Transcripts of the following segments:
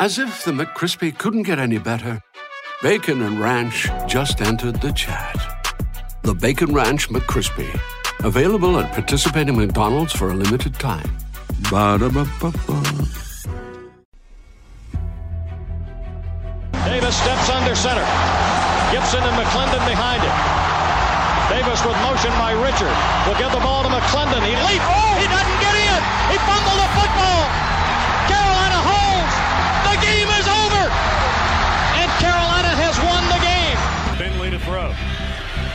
As if the McCrispy couldn't get any better, Bacon and Ranch just entered the chat. The Bacon Ranch McCrispy, available at participating McDonald's for a limited time. Ba-da-ba-ba-ba. Davis steps under center. Gibson and McClendon behind him. Davis with motion by Richard. Will give the ball to McClendon. He leaps. Oh, he doesn't get in. He fumbled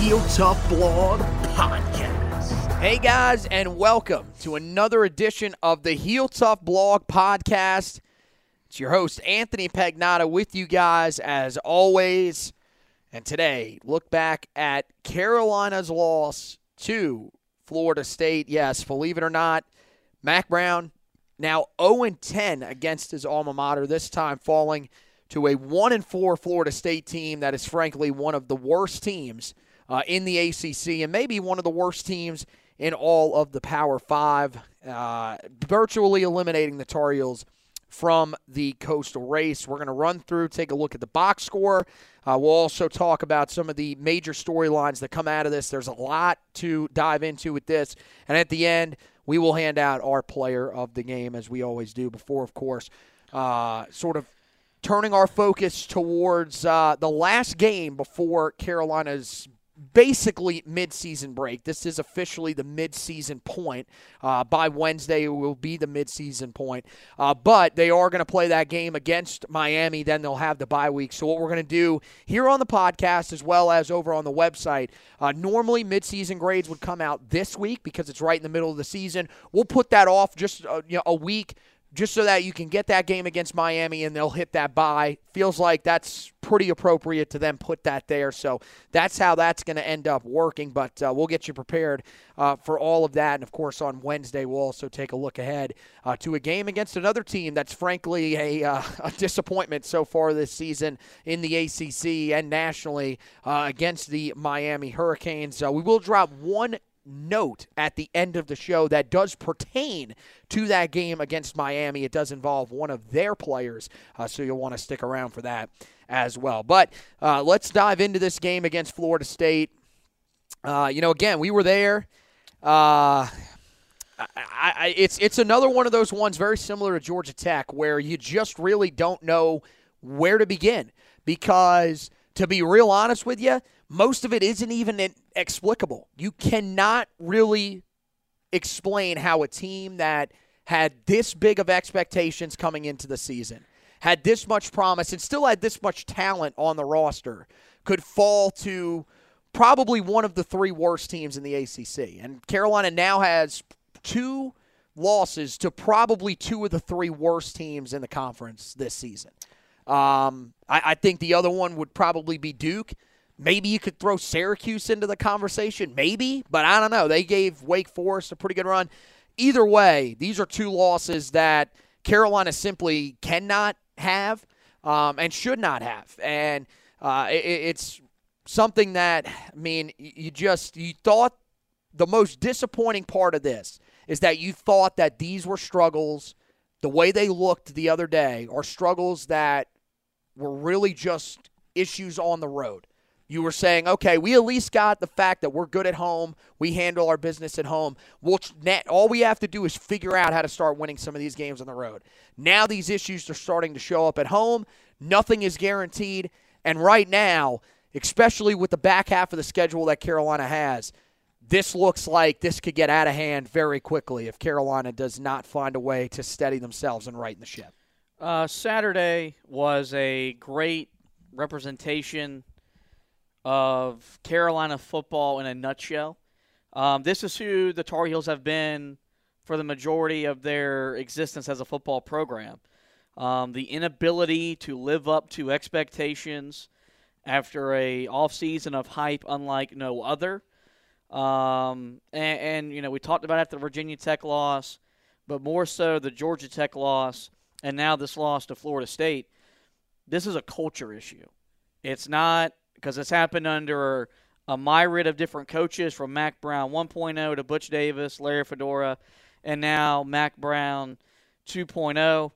Heel Tough Blog Podcast. Hey guys, and welcome to another edition of the Heel Tough Blog Podcast. It's your host, Anthony Pagnotta, with you guys as always. And today, look back at Carolina's loss to Florida State. Yes, believe it or not, Mack Brown now 0 10 against his alma mater, this time falling to a 1 4 Florida State team that is frankly one of the worst teams uh, in the ACC and maybe one of the worst teams in all of the Power Five, uh, virtually eliminating the Tar Heels from the coastal race. We're going to run through, take a look at the box score. Uh, we'll also talk about some of the major storylines that come out of this. There's a lot to dive into with this. And at the end, we will hand out our player of the game, as we always do before, of course, uh, sort of turning our focus towards uh, the last game before Carolina's basically mid-season break. This is officially the mid-season point. Uh, by Wednesday, it will be the mid-season point. Uh, but they are going to play that game against Miami. Then they'll have the bye week. So what we're going to do here on the podcast, as well as over on the website, uh, normally mid-season grades would come out this week because it's right in the middle of the season. We'll put that off just uh, you know, a week just so that you can get that game against Miami and they'll hit that bye. Feels like that's pretty appropriate to them put that there. So that's how that's going to end up working. But uh, we'll get you prepared uh, for all of that. And of course, on Wednesday, we'll also take a look ahead uh, to a game against another team that's frankly a, uh, a, disappointment so far this season in the ACC and nationally uh, against the Miami Hurricanes. Uh, we will drop one note at the end of the show that does pertain to that game against Miami. It does involve one of their players, uh, so you'll want to stick around for that as well. But uh, let's dive into this game against Florida State. Uh, you know, again, we were there. Uh, I, I, it's it's another one of those ones very similar to Georgia Tech where you just really don't know where to begin because to be real honest with you, most of it isn't even explicable. You cannot really explain how a team that had this big of expectations coming into the season, had this much promise, and still had this much talent on the roster, could fall to probably one of the three worst teams in the ACC. And Carolina now has two losses to probably two of the three worst teams in the conference this season. Um, I, I think the other one would probably be Duke. Maybe you could throw Syracuse into the conversation, maybe, but I don't know. They gave Wake Forest a pretty good run. Either way, these are two losses that Carolina simply cannot have um, and should not have, and uh, it, it's something that I mean, you just you thought the most disappointing part of this is that you thought that these were struggles the way they looked the other day are struggles that were really just issues on the road. You were saying, okay, we at least got the fact that we're good at home. We handle our business at home. We'll, net, all we have to do is figure out how to start winning some of these games on the road. Now these issues are starting to show up at home. Nothing is guaranteed. And right now, especially with the back half of the schedule that Carolina has, this looks like this could get out of hand very quickly if Carolina does not find a way to steady themselves and right in the ship. Uh, Saturday was a great representation of Carolina football in a nutshell. Um, this is who the Tar Heels have been for the majority of their existence as a football program. Um, the inability to live up to expectations after a offseason of hype unlike no other. Um, and, and, you know, we talked about after the Virginia Tech loss, but more so the Georgia Tech loss, and now this loss to Florida State. This is a culture issue. It's not because it's happened under a myriad of different coaches from Mack Brown 1.0 to Butch Davis, Larry Fedora, and now Mack Brown 2.0.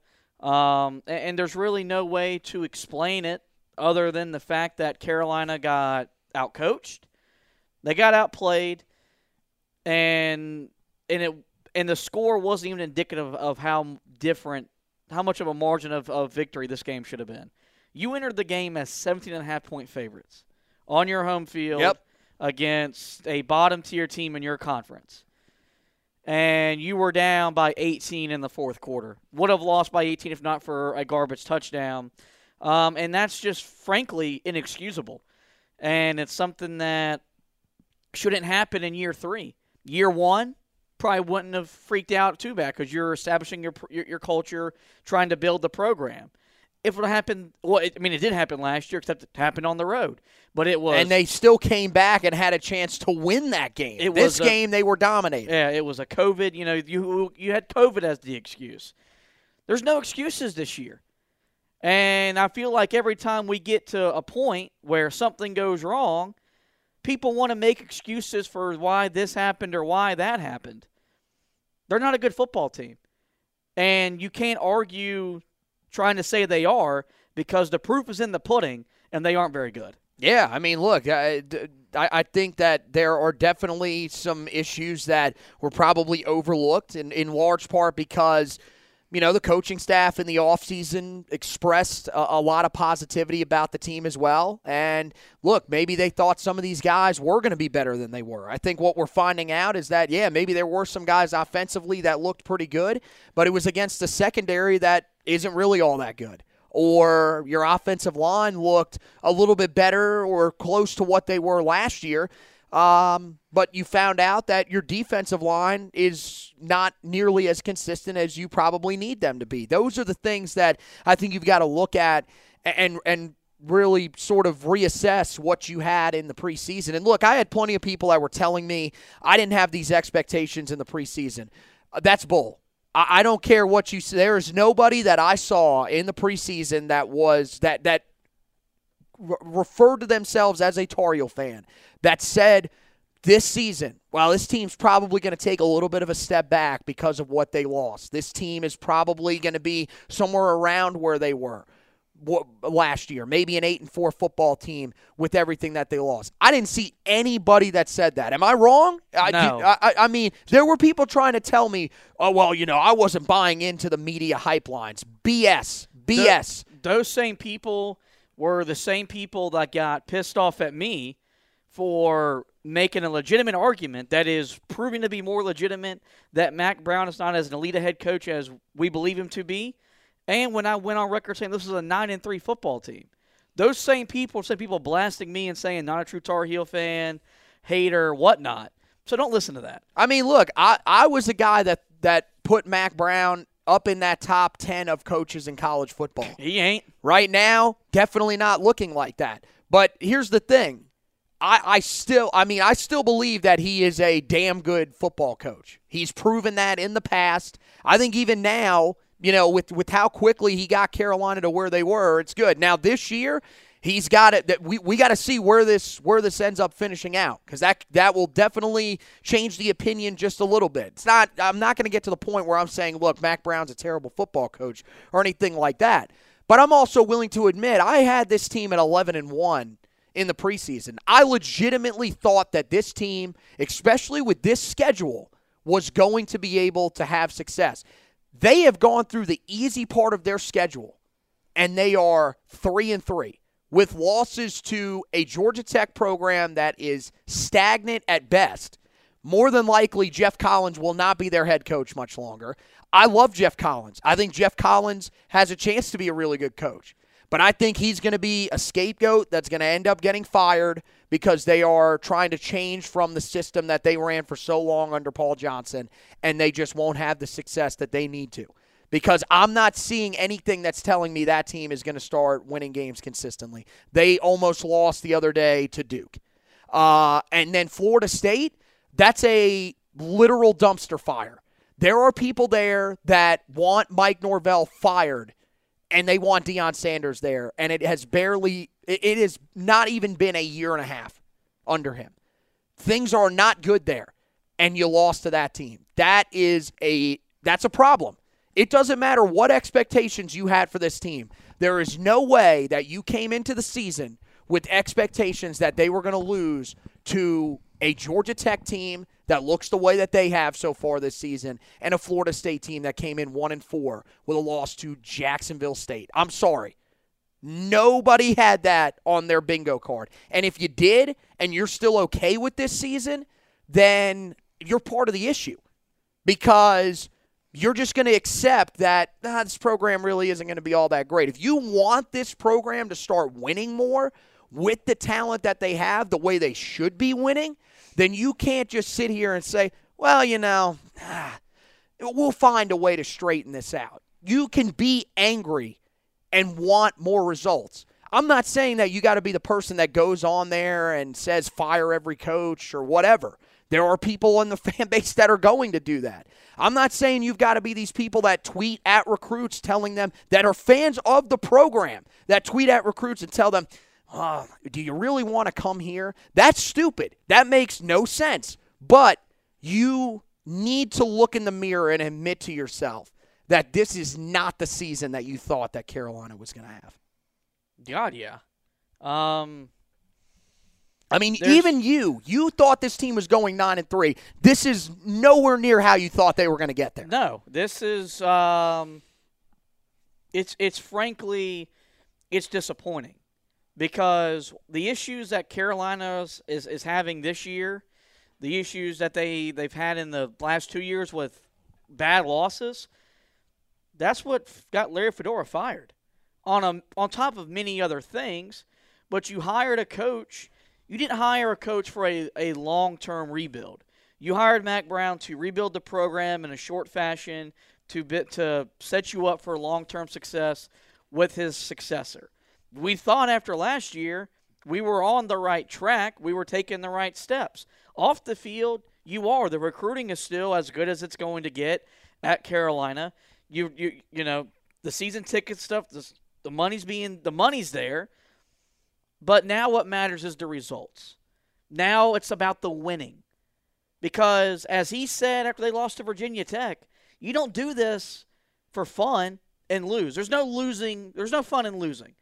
Um, and, and there's really no way to explain it other than the fact that Carolina got outcoached, they got outplayed, and and it and the score wasn't even indicative of how different, how much of a margin of, of victory this game should have been. You entered the game as 17 and a half point favorites on your home field yep. against a bottom tier team in your conference. And you were down by 18 in the fourth quarter. Would have lost by 18 if not for a garbage touchdown. Um, and that's just frankly inexcusable. And it's something that shouldn't happen in year three. Year one, probably wouldn't have freaked out too bad because you're establishing your, your, your culture, trying to build the program if it happened, well, it, I mean, it did happen last year, except it happened on the road. But it was, and they still came back and had a chance to win that game. It this a, game, they were dominating. Yeah, it was a COVID. You know, you you had COVID as the excuse. There's no excuses this year, and I feel like every time we get to a point where something goes wrong, people want to make excuses for why this happened or why that happened. They're not a good football team, and you can't argue trying to say they are because the proof is in the pudding and they aren't very good. Yeah, I mean, look, I, I think that there are definitely some issues that were probably overlooked in, in large part because – you know, the coaching staff in the offseason expressed a, a, lot of positivity about the team as well. And look, maybe they thought some of these guys were going to be better than they were. I think what we're finding out is that, yeah, maybe there were some guys offensively that looked pretty good, but it was against a secondary that isn't really all that good or your offensive line looked a little bit better or close to what they were last year. Um, but you found out that your defensive line is not nearly as consistent as you probably need them to be. Those are the things that I think you've got to look at and and really sort of reassess what you had in the preseason. And look, I had plenty of people that were telling me I didn't have these expectations in the preseason. That's bull. I, I don't care what you say. There is nobody that I saw in the preseason that was that that re- referred to themselves as a Tar Heel fan that said this season, well, this team's probably going to take a little bit of a step back because of what they lost. This team is probably going to be somewhere around where they were last year, maybe an eight and four football team with everything that they lost. I didn't see anybody that said that. Am I wrong? No. I, I, I mean, there were people trying to tell me, oh well, you know, I wasn't buying into the media hype lines. BS, BS. The, those same people were the same people that got pissed off at me for making a legitimate argument that is proving to be more legitimate that Mack Brown is not as an elite head coach as we believe him to be. And when I went on record saying this is a nine and three football team, those same people, same people blasting me and saying not a true Tar Heel fan, hater, whatnot. So don't listen to that. I mean, look, I, I was a guy that that put Mack Brown up in that top 10 of coaches in college football. He ain't. Right now, definitely not looking like that. But here's the thing. I, I still I mean I still believe that he is a damn good football coach. He's proven that in the past. I think even now, you know, with with how quickly he got Carolina to where they were, it's good. Now this year, He's got it. That we, we got to see where this where this ends up finishing out because that that will definitely change the opinion just a little bit. It's not. I'm not going to get to the point where I'm saying, look, Mack Brown's a terrible football coach or anything like that. But I'm also willing to admit I had this team at 11 and one in the preseason. I legitimately thought that this team, especially with this schedule, was going to be able to have success. They have gone through the easy part of their schedule, and they are three and three with losses to a Georgia Tech program that is stagnant at best. More than likely, Geoff Collins will not be their head coach much longer. I love Geoff Collins. I think Geoff Collins has a chance to be a really good coach. But I think he's going to be a scapegoat that's going to end up getting fired because they are trying to change from the system that they ran for so long under Paul Johnson, and they just won't have the success that they need to. Because I'm not seeing anything that's telling me that team is going to start winning games consistently. They almost lost the other day to Duke. Uh, and then Florida State, that's a literal dumpster fire. There are people there that want Mike Norvell fired and they want Deion Sanders there, and it has barely, it has not even been a year and a half under him. Things are not good there, and you lost to that team. That is a that's a problem. It doesn't matter what expectations you had for this team. There is no way that you came into the season with expectations that they were going to lose to a Georgia Tech team that looks the way that they have so far this season, and a Florida State team that came in one and four with a loss to Jacksonville State. I'm sorry. Nobody had that on their bingo card. And if you did and you're still okay with this season, then you're part of the issue because you're just going to accept that ah, this program really isn't going to be all that great. If you want this program to start winning more with the talent that they have, the way they should be winning, then you can't just sit here and say, well, you know, ah, we'll find a way to straighten this out. You can be angry and want more results. I'm not saying that you got to be the person that goes on there and says fire every coach or whatever. There are people in the fan base that are going to do that. I'm not saying you've got to be these people that tweet at recruits telling them that are fans of the program that tweet at recruits and tell them, oh, do you really want to come here? That's stupid. That makes no sense. But you need to look in the mirror and admit to yourself that this is not the season that you thought that Carolina was going to have. God, yeah. Um, I mean, even you, you thought this team was going nine and three. This is nowhere near how you thought they were going to get there. No, this is. Um, it's it's frankly, it's disappointing because the issues that Carolina is, is having this year, the issues that they, they've had in the last two years with bad losses, that's what got Larry Fedora fired. On a, on top of many other things, but you hired a coach. You didn't hire a coach for a, a long term rebuild. You hired Mack Brown to rebuild the program in a short fashion to bit, to set you up for long term success with his successor we thought after last year we were on the right track. We were taking the right steps. Off the field, you are. The recruiting is still as good as it's going to get at Carolina. You you you know the season ticket stuff. The, the money's being the money's there. But now what matters is the results. Now it's about the winning. Because as he said after they lost to Virginia Tech, you don't do this for fun and lose. There's no losing. There's no fun in losing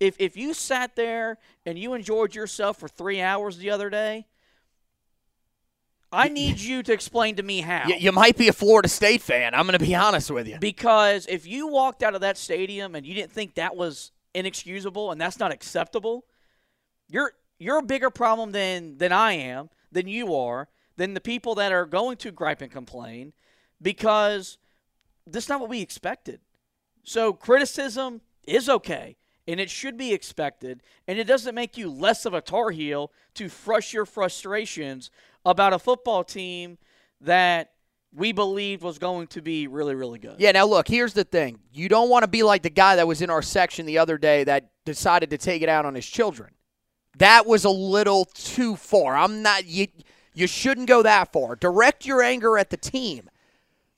if if you sat there and you enjoyed yourself for three hours the other day, I need you to explain to me how. You, you might be a Florida State fan. I'm going to be honest with you. Because if you walked out of that stadium and you didn't think that was inexcusable and that's not acceptable, you're you're a bigger problem than than I am, than you are, than the people that are going to gripe and complain, because that's not what we expected. So criticism is okay and it should be expected. And it doesn't make you less of a Tar Heel to frush your frustrations about a football team that we believed was going to be really, really good. Yeah, now look, here's the thing. You don't want to be like the guy that was in our section the other day that decided to take it out on his children. That was a little too far. I'm not you you shouldn't go that far. Direct your anger at the team.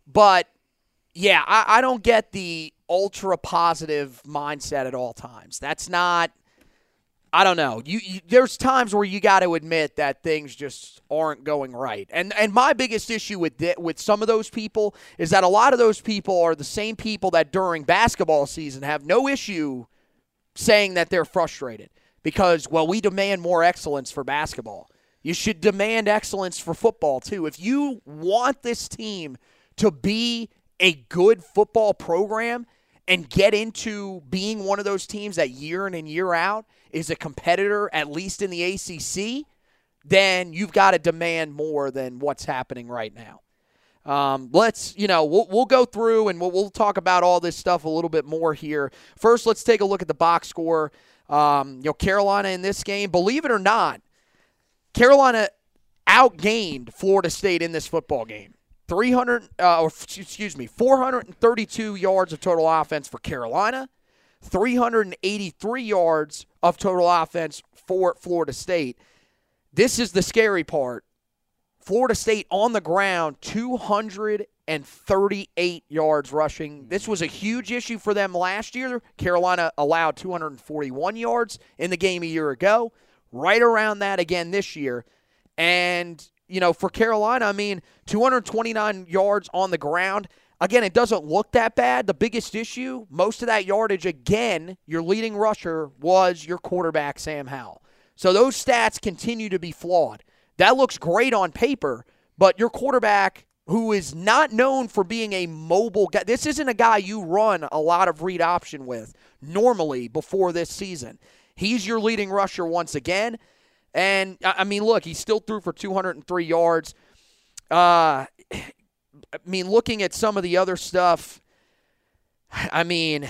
But yeah, I, I don't get the ultra positive mindset at all times. That's not I don't know. You, you there's times where you got to admit that things just aren't going right. And and my biggest issue with th- with some of those people is that a lot of those people are the same people that during basketball season have no issue saying that they're frustrated because well we demand more excellence for basketball. You should demand excellence for football too. If you want this team to be a good football program and get into being one of those teams that year in and year out is a competitor, at least in the ACC, then you've got to demand more than what's happening right now. Um, let's, you know, we'll, we'll go through and we'll, we'll talk about all this stuff a little bit more here. First, let's take a look at the box score. Um, you know, Carolina in this game, believe it or not, Carolina outgained Florida State in this football game. 300 uh, or excuse me 432 yards of total offense for Carolina 383 yards of total offense for Florida State. This is the scary part. Florida State on the ground 238 yards rushing. This was a huge issue for them last year. Carolina allowed 241 yards in the game a year ago right around that again this year. And you know, for Carolina, I mean, 229 yards on the ground. Again, it doesn't look that bad. The biggest issue, most of that yardage, again, your leading rusher was your quarterback, Sam Howell. So those stats continue to be flawed. That looks great on paper, but your quarterback, who is not known for being a mobile guy, this isn't a guy you run a lot of read option with normally before this season. He's your leading rusher once again. And I mean, look, he still threw for 203 yards. Uh, I mean, looking at some of the other stuff, I mean,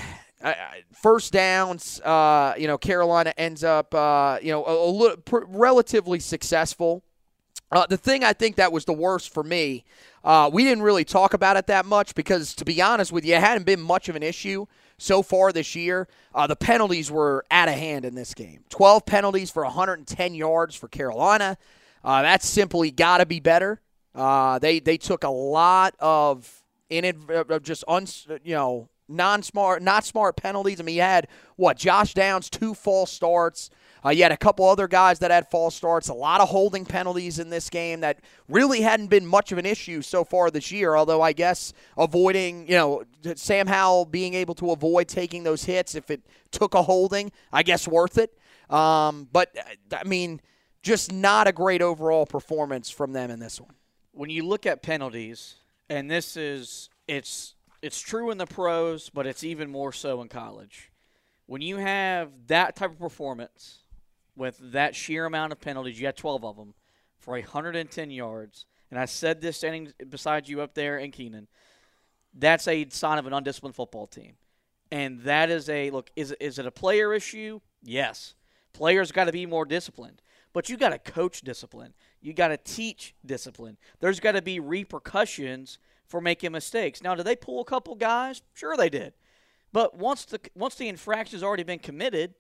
first downs. Uh, you know, Carolina ends up, uh, you know, a, a little pr- relatively successful. Uh, the thing I think that was the worst for me, uh, we didn't really talk about it that much because, to be honest with you, it hadn't been much of an issue so far this year. Uh, the penalties were out of hand in this game 12 penalties for 110 yards for Carolina. Uh, that's simply got to be better. Uh, they, they took a lot of it, just un, you know non smart not smart penalties. I mean, you had what Josh Downs two false starts. Uh, you had a couple other guys that had false starts, a lot of holding penalties in this game that really hadn't been much of an issue so far this year. Although I guess avoiding, you know, Sam Howell being able to avoid taking those hits if it took a holding, I guess worth it. Um, but I mean, just not a great overall performance from them in this one. When you look at penalties, and this is it's it's true in the pros, but it's even more so in college. When you have that type of performance with that sheer amount of penalties, you had 12 of them for 110 yards. And I said this standing beside you up there in Kenan. That's a sign of an undisciplined football team. And that is a look, is, is it a player issue? Yes. Players got to be more disciplined. But you got to coach discipline. You got to teach discipline. There's got to be repercussions for making mistakes. Now, did they pull a couple guys? Sure, they did. But once the once the infraction has already been committed,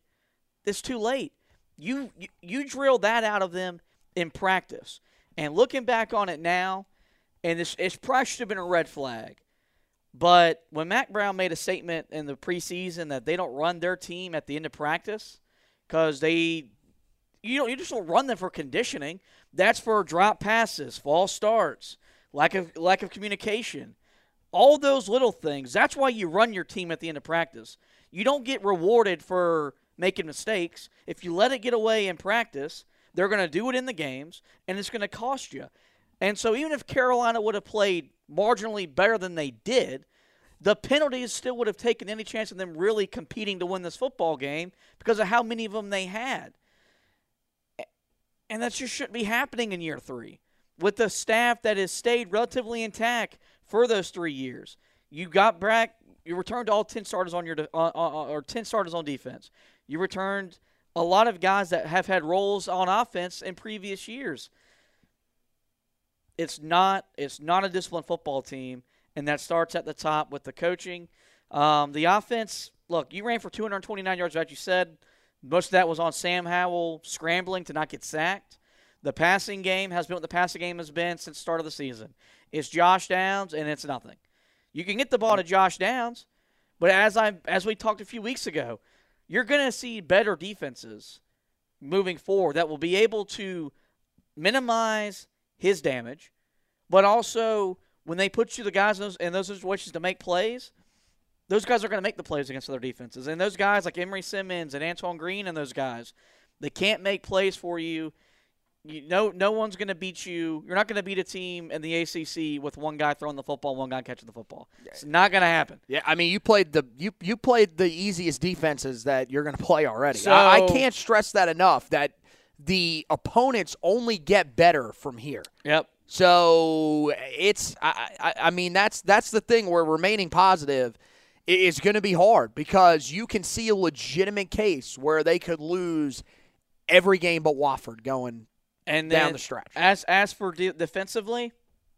it's too late. You, you you drill that out of them in practice. And looking back on it now, and this it's probably should have been a red flag. But when Mack Brown made a statement in the preseason that they don't run their team at the end of practice because they you don't you just don't run them for conditioning. That's for drop passes, false starts, lack of lack of communication. All those little things. That's why you run your team at the end of practice. You don't get rewarded for making mistakes. If you let it get away in practice, they're going to do it in the games, and it's going to cost you. And so, even if Carolina would have played marginally better than they did, the penalties still would have taken any chance of them really competing to win this football game because of how many of them they had. And that just shouldn't be happening in year three with the staff that has stayed relatively intact for those three years. You got back, you returned all 10 starters on your, de- uh, uh, or 10 starters on defense. You returned a lot of guys that have had roles on offense in previous years. It's not it's not a disciplined football team, and that starts at the top with the coaching. Um, the offense, look, you ran for 229 yards, like you said. Most of that was on Sam Howell scrambling to not get sacked. The passing game has been what the passing game has been since the start of the season. It's Josh Downs, and it's nothing. You can get the ball to Josh Downs, but as I as we talked a few weeks ago, you're going to see better defenses moving forward that will be able to minimize his damage, but also when they put you the guys in those, in those situations to make plays, those guys are going to make the plays against other defenses. And those guys like Emery Simmons and Antoine Green and those guys, they can't make plays for you. You know, no one's going to beat you. You're not going to beat a team in the ACC with one guy throwing the football, one guy catching the football. It's not going to happen. Yeah, I mean, you played the you you played the easiest defenses that you're going to play already. So- I, I can't stress that enough. That the opponents only get better from here. Yep. So it's I, I, I mean that's that's the thing where remaining positive is going to be hard because you can see a legitimate case where they could lose every game but Wofford going And down the stretch. As as for de- defensively,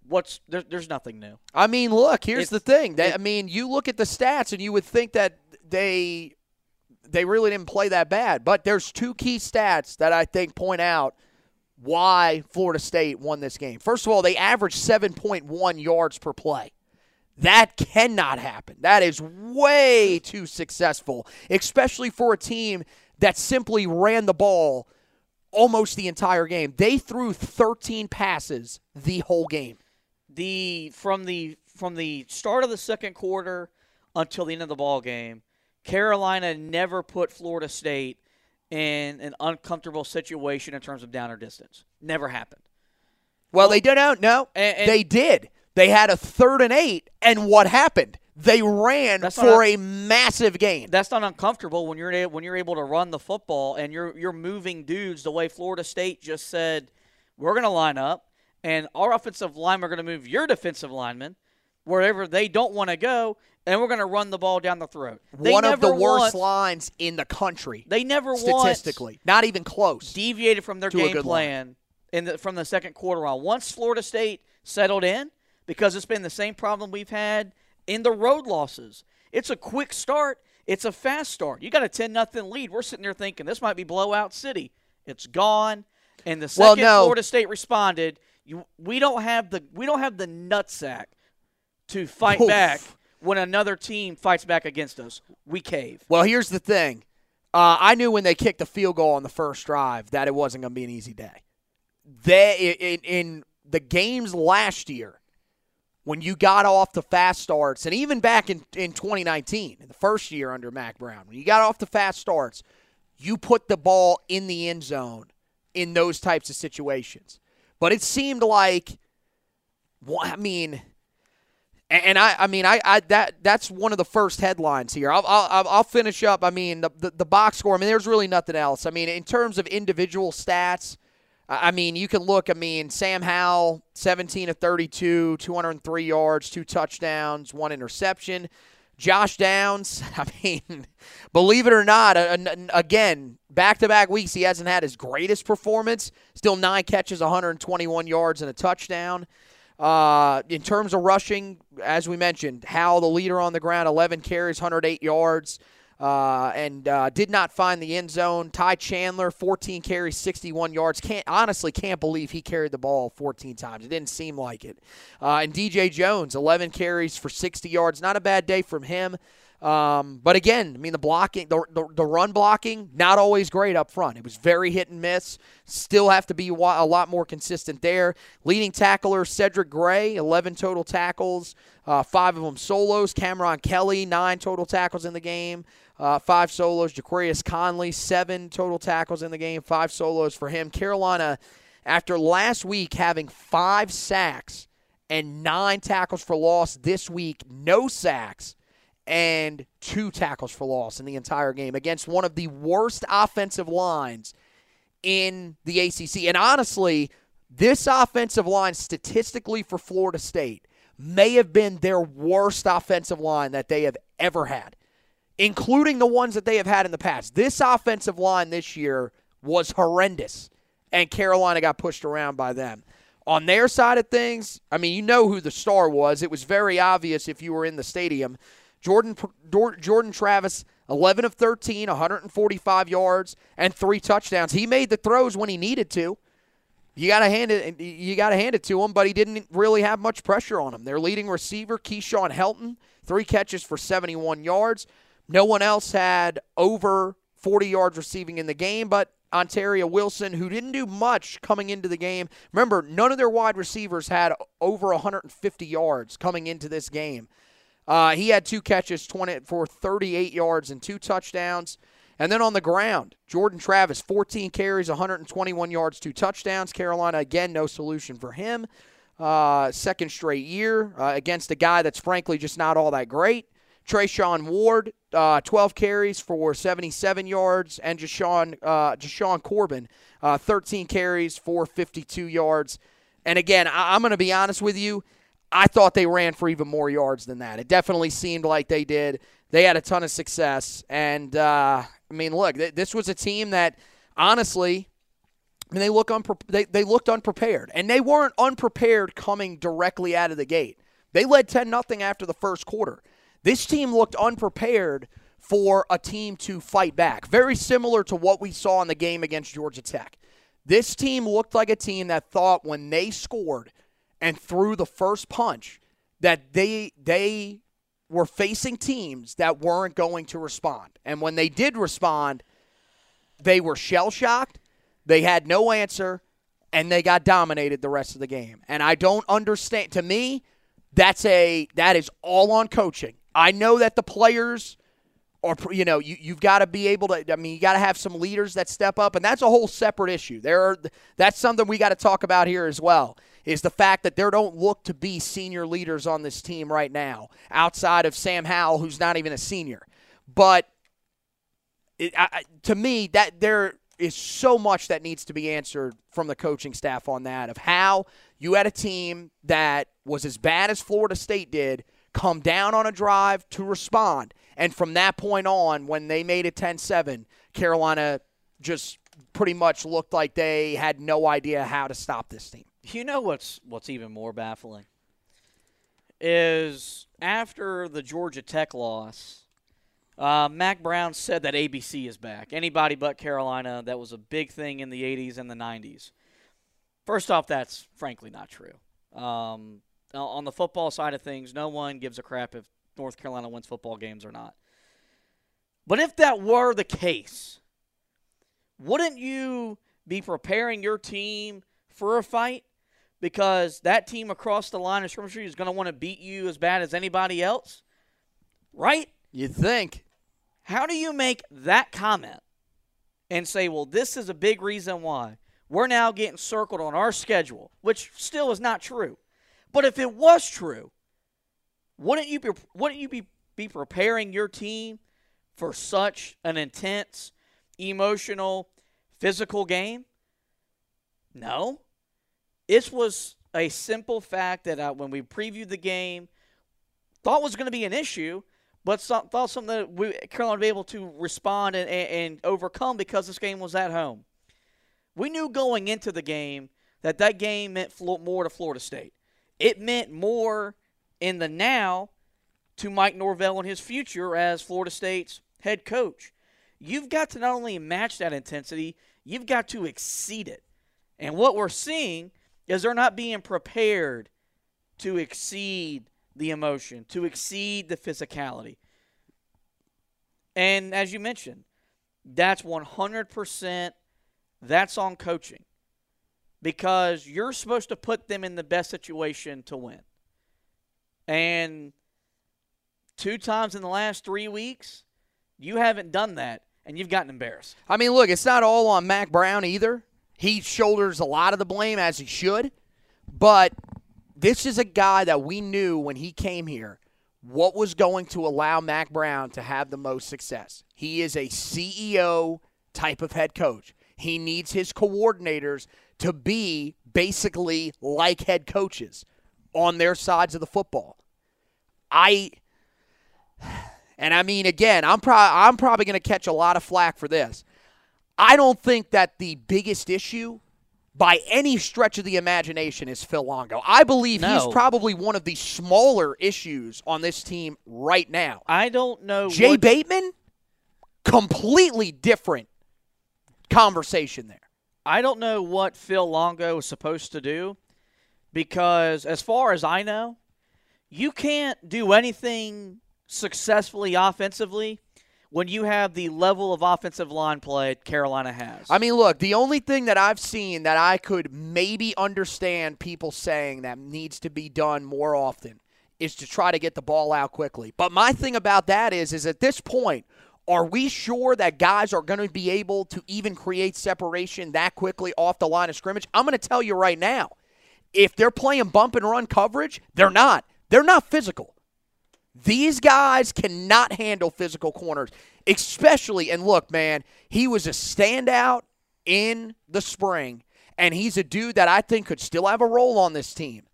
what's there, there's nothing new. I mean, look, here's It's- the thing. They, it- I mean, you look at the stats and you would think that they they really didn't play that bad, but there's two key stats that I think point out why Florida State won this game. First of all, they averaged 7.1 yards per play. That cannot happen. That is way too successful, especially for a team that simply ran the ball almost the entire game. They threw 13 passes the whole game. the from the from the start of the second quarter until the end of the ball game, Carolina never put Florida State in an uncomfortable situation in terms of down or distance. Never happened. Well, they didn't. No, And- and- they did. They had a third and eight, and what happened? They ran That's for not a massive gain. That's not uncomfortable when you're when you're able to run the football and you're you're moving dudes the way Florida State just said we're going to line up and our offensive line are going to move your defensive linemen wherever they don't want to go and we're going to run the ball down the throat. They One of the worst lines in the country, They never statistically. Not even close. deviated from their game plan in the, from the second quarter on. Once Florida State settled in, because it's been the same problem we've had in the road losses. It's a quick start. It's a fast start. You got a ten nothing lead. We're sitting there thinking this might be blowout city. It's gone. And the Well, second no. Florida State responded, you, we don't have the we don't have the nutsack to fight Oof. back when another team fights back against us. We cave. Well, here's the thing. Uh, I knew when they kicked the field goal on the first drive that it wasn't going to be an easy day. They in, in the games last year, when you got off the fast starts, and even back in, in 2019, in the first year under Mack Brown, when you got off the fast starts, you put the ball in the end zone in those types of situations. But it seemed like, well, I mean, and, I, I mean, I, I, that, that's one of the first headlines here. I'll, I'll, I'll finish up. I mean, the, the, the box score. I mean, there's really nothing else. I mean, in terms of individual stats, I mean, you can look. I mean, Sam Howell, 17 of 32, 203 yards, two touchdowns, one interception. Josh Downs, I mean, believe it or not, again, back to back weeks, he hasn't had his greatest performance. Still nine catches, 121 yards, and a touchdown. Uh, in terms of rushing, as we mentioned, Howell, the leader on the ground, 11 carries, 108 yards, uh, and uh, did not find the end zone. Ty Chandler, 14 carries, 61 yards. Can't honestly can't believe he carried the ball 14 times. It didn't seem like it. Uh, and DJ Jones, 11 carries for 60 yards. Not a bad day from him. Um, but again, I mean, the blocking, the, the, the run blocking, not always great up front. It was very hit and miss. Still have to be a lot more consistent there. Leading tackler Cedric Gray, 11 total tackles, uh, five of them solos. Cameron Kelly, nine total tackles in the game, uh, five solos. Jaquarius Conley, seven total tackles in the game, five solos for him. Carolina, after last week having five sacks and nine tackles for loss this week, no sacks and two tackles for loss in the entire game against one of the worst offensive lines in the ACC. And honestly, this offensive line statistically for Florida State may have been their worst offensive line that they have ever had, including the ones that they have had in the past. This offensive line this year was horrendous, and Carolina got pushed around by them. On their side of things, I mean, you know who the star was. It was very obvious if you were in the stadium. Jordan Jordan Travis, 11 of 13, 145 yards and three touchdowns. He made the throws when he needed to. You gotta hand it. You gotta hand it to him, but he didn't really have much pressure on him. Their leading receiver, Keyshawn Helton, three catches for 71 yards. No one else had over 40 yards receiving in the game, but Ontaria Wilson, who didn't do much coming into the game. Remember, none of their wide receivers had over 150 yards coming into this game. Uh, he had two catches 20 for 38 yards and two touchdowns. And then on the ground, Jordan Travis, 14 carries, 121 yards, two touchdowns. Carolina, again, no solution for him. Uh, second straight year uh, against a guy that's frankly just not all that great. Treshaun Ward, uh, 12 carries for 77 yards, and Jashaun, uh, Corbin, uh, 13 carries for 52 yards. And again, I- I'm going to be honest with you. I thought they ran for even more yards than that. It definitely seemed like they did. They had a ton of success. And, uh, I mean, look, th- this was a team that, honestly, I mean, they, look unpre- they, they looked unprepared. And they weren't unprepared coming directly out of the gate. They led 10 nothing after the first quarter. This team looked unprepared for a team to fight back. Very similar to what we saw in the game against Georgia Tech. This team looked like a team that thought when they scored and threw the first punch that they they were facing teams that weren't going to respond. And when they did respond, they were shell shocked. They had no answer and they got dominated the rest of the game. And I don't understand to me that's a that is all on coaching. I know that the players or you know you, you've got to be able to i mean you got to have some leaders that step up and that's a whole separate issue there are that's something we got to talk about here as well is the fact that there don't look to be senior leaders on this team right now outside of sam howell who's not even a senior but it, I, to me that there is so much that needs to be answered from the coaching staff on that of how you had a team that was as bad as florida state did come down on a drive to respond. And from that point on, when they made it 10 7, Carolina just pretty much looked like they had no idea how to stop this team. You know what's what's even more baffling is after the Georgia Tech loss, uh, Mack Brown said that ABC is back. Anybody but Carolina. That was a big thing in the 80s and the 90s. First off, that's frankly not true. Um, on the football side of things, no one gives a crap if North Carolina wins football games or not. But if that were the case, wouldn't you be preparing your team for a fight? Because that team across the line of scrimmage is going to want to beat you as bad as anybody else, right? You think? How do you make that comment and say, well, this is a big reason why we're now getting circled on our schedule, which still is not true. But if it was true, wouldn't you be wouldn't you be, be preparing your team for such an intense, emotional, physical game? No. This was a simple fact that I, when we previewed the game, thought was going to be an issue, but some, thought something that we, Carolina would be able to respond and, and, and overcome because this game was at home. We knew going into the game that that game meant more to Florida State. It meant more in the now to Mike Norvell and his future as Florida State's head coach. You've got to not only match that intensity, you've got to exceed it. And what we're seeing is they're not being prepared to exceed the emotion, to exceed the physicality. And as you mentioned, that's 100% that's on coaching because you're supposed to put them in the best situation to win. And two times in the last three weeks, you haven't done that, and you've gotten embarrassed. I mean, look, it's not all on Mack Brown either. He shoulders a lot of the blame, as he should. But this is a guy that we knew when he came here what was going to allow Mack Brown to have the most success. He is a CEO type of head coach. He needs his coordinators to be basically like head coaches on their sides of the football. I and I mean again, I'm pro- I'm probably going to catch a lot of flack for this. I don't think that the biggest issue by any stretch of the imagination is Phil Longo. I believe No. he's probably one of the smaller issues on this team right now. I don't know. Jay what- Bateman, completely different conversation there. I don't know what Phil Longo is supposed to do because, as far as I know, you can't do anything successfully offensively when you have the level of offensive line play Carolina has. I mean, look, the only thing that I've seen that I could maybe understand people saying that needs to be done more often is to try to get the ball out quickly. But my thing about that is is at this point, are we sure that guys are going to be able to even create separation that quickly off the line of scrimmage? I'm going to tell you right now. If they're playing bump and run coverage, they're not. They're not physical. These guys cannot handle physical corners, especially. And look, man, he was a standout in the spring, and he's a dude that I think could still have a role on this team.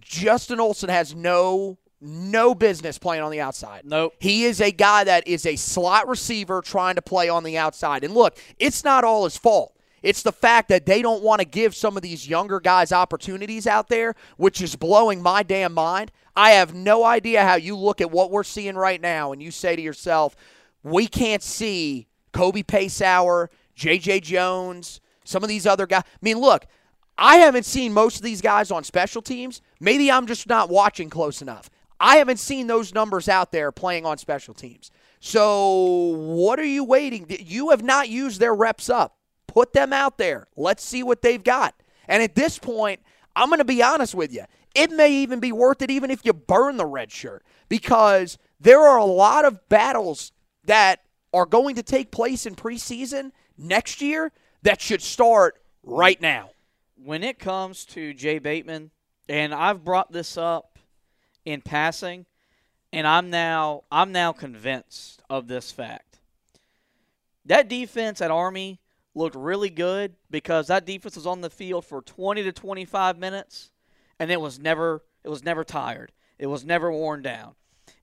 Justin Olson has no no business playing on the outside. Nope. He is a guy that is a slot receiver trying to play on the outside. And look, it's not all his fault. It's the fact that they don't want to give some of these younger guys opportunities out there, which is blowing my damn mind. I have no idea how you look at what we're seeing right now and you say to yourself, we can't see Kobe Paysour, J.J. Jones, some of these other guys. I mean, look, I haven't seen most of these guys on special teams. Maybe I'm just not watching close enough. I haven't seen those numbers out there playing on special teams. So, what are you waiting? You have not used their reps up. Put them out there. Let's see what they've got. And at this point, I'm going to be honest with you. It may even be worth it even if you burn the red shirt because there are a lot of battles that are going to take place in preseason next year that should start right now. When it comes to Jay Bateman, and I've brought this up in passing, and I'm now I'm now convinced of this fact. That defense at Army looked really good because that defense was on the field for 20 to 25 minutes and it was never it was never tired. It was never worn down.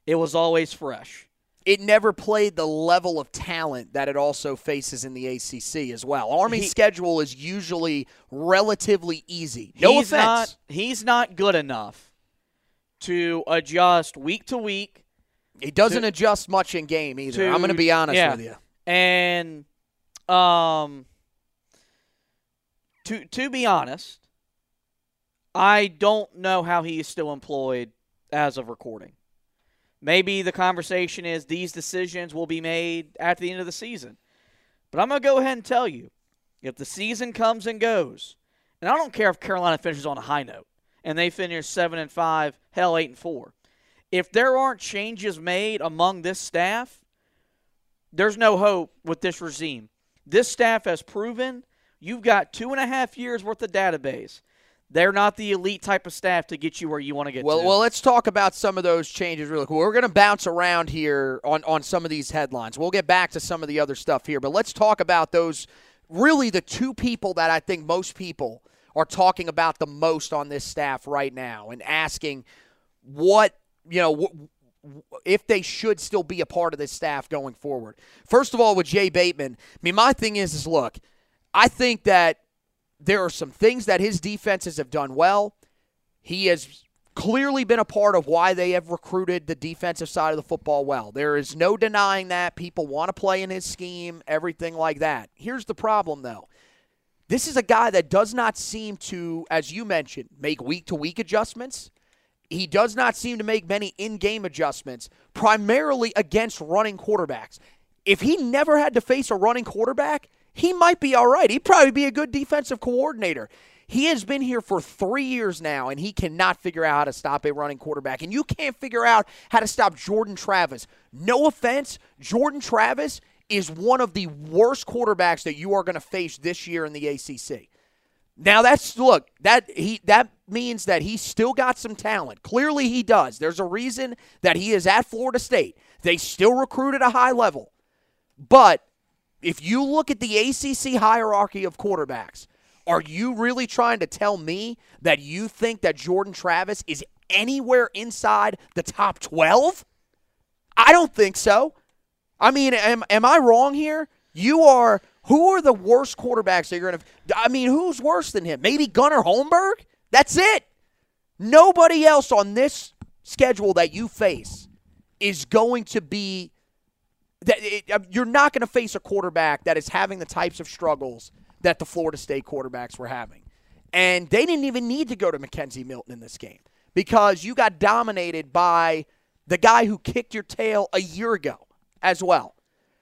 It was always fresh. It never played the level of talent that it also faces in the ACC as well. Army's He- schedule is usually relatively easy. No he's offense. not he's not good enough to adjust week to week he doesn't to- adjust much in game either. to- I'm going to be honest yeah. with you. and um to to be honest I don't know how he is still employed as of recording. Maybe the conversation is these decisions will be made at the end of the season. But I'm going to go ahead and tell you if the season comes and goes, and I don't care if Carolina finishes on a high note and they finish 7 and 5, hell 8 and 4. If there aren't changes made among this staff, there's no hope with this regime. This staff has proven you've got two and a half years worth of database. They're not the elite type of staff to get you where you want to get Well, to. well, let's talk about some of those changes really quick. We're going to bounce around here on, on some of these headlines. We'll get back to some of the other stuff here, but let's talk about those really the two people that I think most people are talking about the most on this staff right now and asking what, you know, wh- if they should still be a part of this staff going forward. First of all, with Jay Bateman, I mean, my thing is, is look, I think that there are some things that his defenses have done well. He has clearly been a part of why they have recruited the defensive side of the football well. There is no denying that. People want to play in his scheme, everything like that. Here's the problem, though. This is a guy that does not seem to, as you mentioned, make week to week adjustments. He does not seem to make many in game adjustments, primarily against running quarterbacks. If he never had to face a running quarterback, he might be all right. He'd probably be a good defensive coordinator. He has been here for three years now, and he cannot figure out how to stop a running quarterback. And you can't figure out how to stop Jordan Travis. No offense, Jordan Travis is one of the worst quarterbacks that you are going to face this year in the ACC. Now that's look that he that means that he's still got some talent. Clearly he does. There's a reason that he is at Florida State. They still recruit at a high level. But if you look at the ACC hierarchy of quarterbacks, are you really trying to tell me that you think that Jordan Travis is anywhere inside the top 12? I don't think so. I mean, am, am I wrong here? You are. Who are the worst quarterbacks that you're going to. I mean, who's worse than him? Maybe Gunnar Holmberg? That's it. Nobody else on this schedule that you face is going to be. That it, uh, you're not going to face a quarterback that is having the types of struggles that the Florida State quarterbacks were having. And they didn't even need to go to McKenzie Milton in this game because you got dominated by the guy who kicked your tail a year ago as well.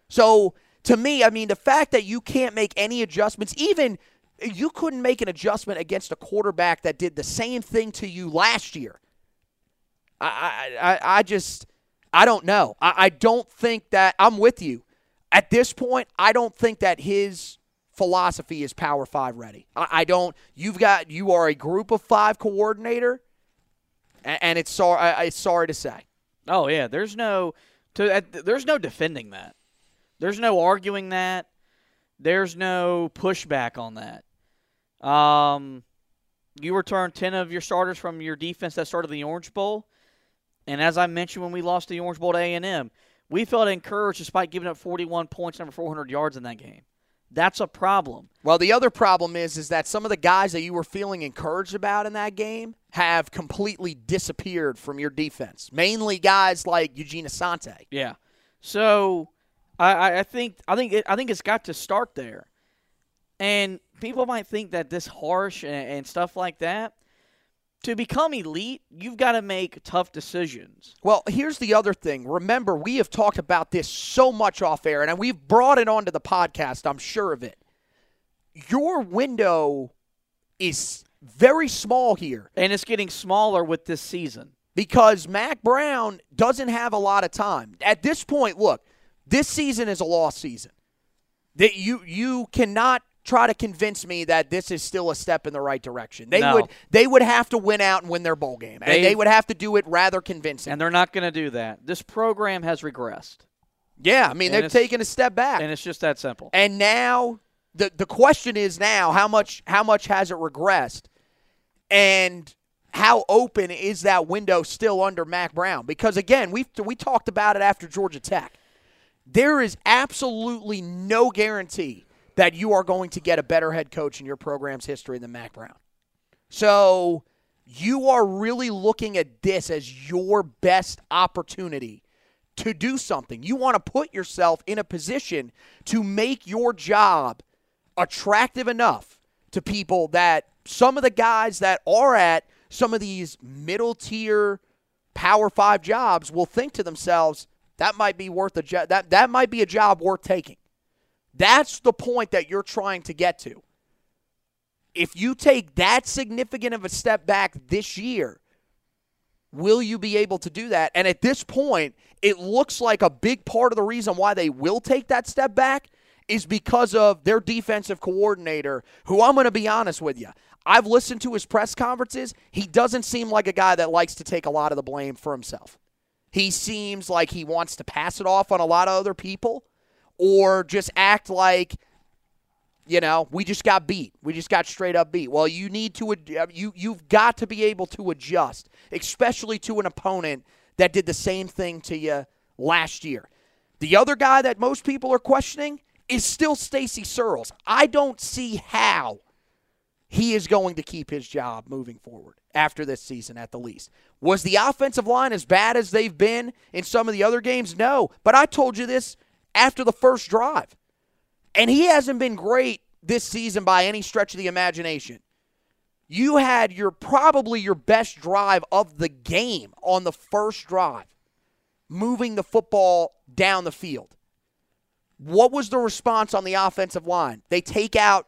So to me, I mean, the fact that you can't make any adjustments, even you couldn't make an adjustment against a quarterback that did the same thing to you last year. I I, I just I don't know. I, I don't think that I'm with you. At this point, I don't think that his philosophy is Power Five ready. I, I don't. You've got you are a Group of Five coordinator, and, and it's sorry. It's sorry to say. Oh yeah, there's no to there's no defending that. There's no arguing that. There's no pushback on that. Um, you returned ten of your starters from your defense that started the Orange Bowl, and as I mentioned when we lost the Orange Bowl to A and M, we felt encouraged despite giving up 41 points, over 400 yards in that game. That's a problem. Well, the other problem is is that some of the guys that you were feeling encouraged about in that game have completely disappeared from your defense. Mainly guys like Eugene Asante. Yeah. So I, I think I think it, I think it's got to start there. And people might think that this harsh and, and stuff like that. To become elite, you've got to make tough decisions. Well, here's the other thing. Remember, we have talked about this so much off air, and we've brought it onto the podcast. I'm sure of it. Your window is very small here. And it's getting smaller with this season. Because Mack Brown doesn't have a lot of time. At this point, look, this season is a lost season. That you you cannot try to convince me that this is still a step in the right direction. They No. would they would have to win out and win their bowl game. They- and they would have to do it rather convincing. And they're not going to do that. This program has regressed. yeah, I mean and they've taken a step back. And it's just that simple. And now the the question is now how much how much has it regressed, and how open is that window still under Mack Brown? Because again, we we talked about it after Georgia Tech. There is absolutely no guarantee that you are going to get a better head coach in your program's history than Mack Brown. So you are really looking at this as your best opportunity to do something. You want to put yourself in a position to make your job attractive enough to people that some of the guys that are at some of these middle tier power 5 jobs will think to themselves that might be worth a job that that might be a job worth taking. That's the point that you're trying to get to. If you take that significant of a step back this year, will you be able to do that? And at this point, it looks like a big part of the reason why they will take that step back is because of their defensive coordinator, who I'm going to be honest with you. I've listened to his press conferences. He doesn't seem like a guy that likes to take a lot of the blame for himself. He seems like he wants to pass it off on a lot of other people or just act like you know, we just got beat. We just got straight up beat. Well, you need to uh, you you've got to be able to adjust, especially to an opponent that did the same thing to you last year. The other guy that most people are questioning is still Stacy Searels. I don't see how he is going to keep his job moving forward after this season at the least. Was the offensive line as bad as they've been in some of the other games? No. But I told you this after the first drive. And he hasn't been great this season by any stretch of the imagination. You had your probably your best drive of the game on the first drive, moving the football down the field. What was the response on the offensive line? They take out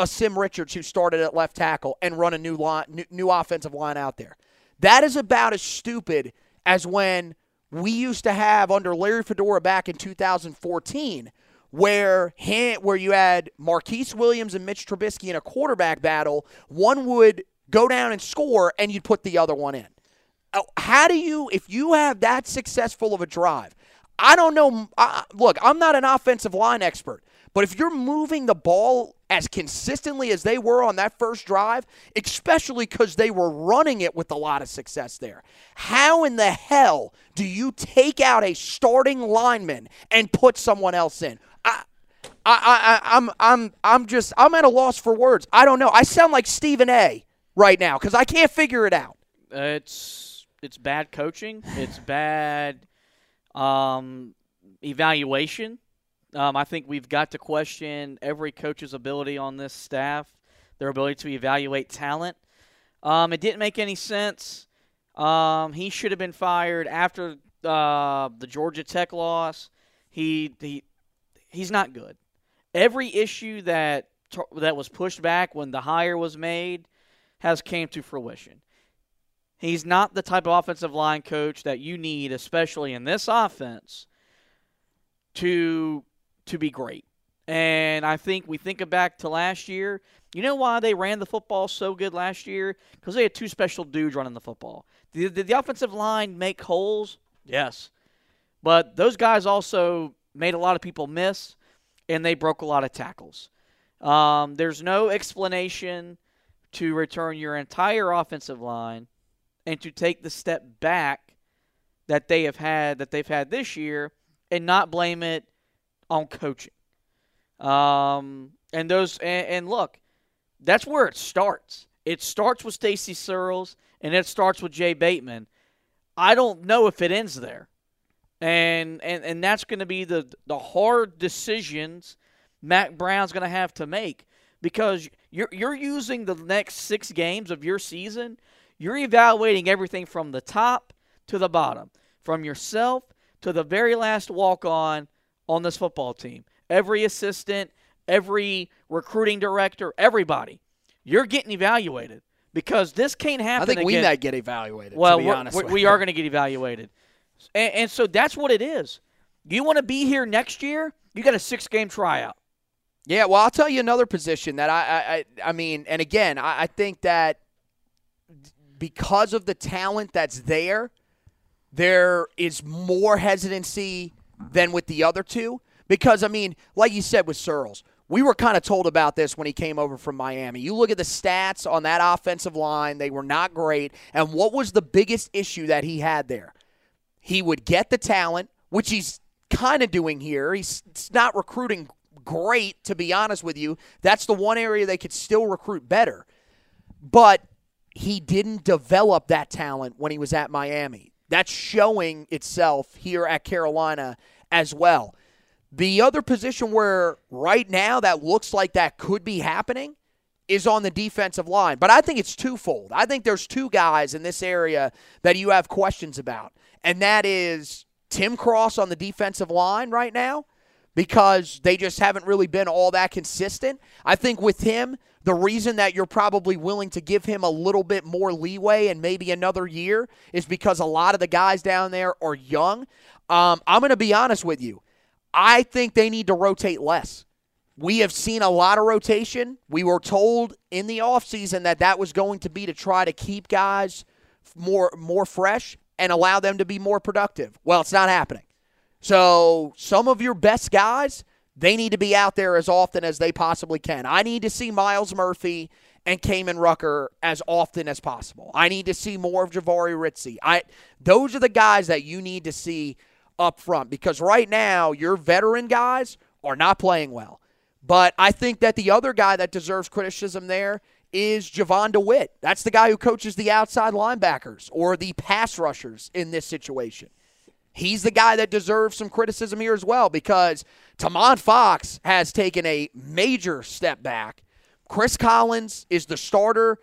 Asim Richards who started at left tackle and run a new line, new, new offensive line out there. That is about as stupid as when we used to have under Larry Fedora back in 2014, where where you had Marquise Williams and Mitch Trubisky in a quarterback battle. One would go down and score, and you'd put the other one in. Uh, How do you, if you have that successful of a drive? I don't know. I, look, I'm not an offensive line expert, but if you're moving the ball as consistently as they were on that first drive, especially because they were running it with a lot of success there, how in the hell do you take out a starting lineman and put someone else in? I, I, I, I'm, I'm, I'm just, I'm at a loss for words. I don't know. I sound like Stephen A. right now because I can't figure it out. It's it's bad coaching. It's bad um, evaluation. Um, I think we've got to question every coach's ability on this staff, their ability to evaluate talent. Um, it didn't make any sense. Um, he should have been fired after uh, the Georgia Tech loss. He he he's not good. Every issue that that was pushed back when the hire was made has came to fruition. He's not the type of offensive line coach that you need, especially in this offense, to to be great. And I think we think back to last year. You know why they ran the football so good last year? Because they had two special dudes running the football. Did, did the offensive line make holes? Yes. But those guys also made a lot of people miss, and they broke a lot of tackles. Um, there's no explanation to return your entire offensive line and to take the step back that they have had that they've had this year and not blame it on coaching. Um, and those and, and look, that's where it starts. It starts with Stacy Searels and it starts with Jay Bateman. I don't know if it ends there. And and, and that's going to be the the hard decisions Mack Brown's going to have to make because you're you're using the next 6 games of your season, you're evaluating everything from the top to the bottom, from yourself to the very last walk-on on this football team. Every assistant, every recruiting director, everybody. You're getting evaluated because this can't happen. I think again. we might get evaluated. Well, to be we're, honest with we are going to get evaluated, and, and so that's what it is. You want to be here next year? You got a six-game tryout. Yeah, well, I'll tell you another position that I, I, I, I mean, and again, I, I think that because of the talent that's there, there is more hesitancy than with the other two. Because I mean, like you said with Searels, we were kind of told about this when he came over from Miami. You look at the stats on that offensive line; they were not great. And what was the biggest issue that he had there? He would get the talent, which he's kind of doing here. He's not recruiting great, to be honest with you. That's the one area they could still recruit better. But he didn't develop that talent when he was at Miami. That's showing itself here at Carolina as well. The other position where right now that looks like that could be happening is on the defensive line. But I think it's twofold. I think there's two guys in this area that you have questions about, and that is Tim Cross on the defensive line right now because they just haven't really been all that consistent. I think with him, the reason that you're probably willing to give him a little bit more leeway and maybe another year is because a lot of the guys down there are young. Um, I'm going to be honest with you. I think they need to rotate less. We have seen a lot of rotation. We were told in the offseason that that was going to be to try to keep guys more more fresh and allow them to be more productive. Well, it's not happening. So, some of your best guys, they need to be out there as often as they possibly can. I need to see Myles Murphy and Kaimon Rucker as often as possible. I need to see more of Jahvaree Ritzie. I those are the guys that you need to see up front because right now your veteran guys are not playing well. But I think that the other guy that deserves criticism there is Jovan DeWitt. That's the guy who coaches the outside linebackers or the pass rushers in this situation. He's the guy that deserves some criticism here as well because Tomon Fox has taken a major step back. Chris Collins is the starter.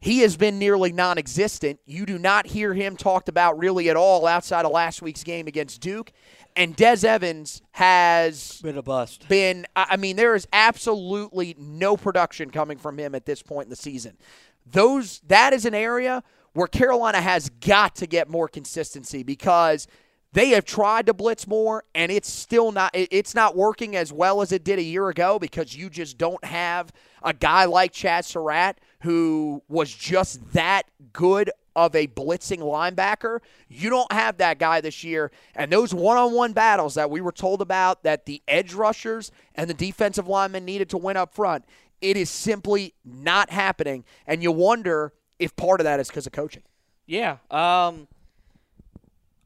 He has been nearly non existent. You do not hear him talked about really at all outside of last week's game against Duke. And Des Evans has Been a bust. been I I mean there is absolutely no production coming from him at this point in the season. Those that is an area where Carolina has got to get more consistency because they have tried to blitz more and it's still not it's not working as well as it did a year ago because you just don't have a guy like Chazz Surratt who was just that good of a blitzing linebacker. You don't have that guy this year. And those one on one battles that we were told about that the edge rushers and the defensive linemen needed to win up front, it is simply not happening. And you wonder if part of that is because of coaching. Yeah. Um,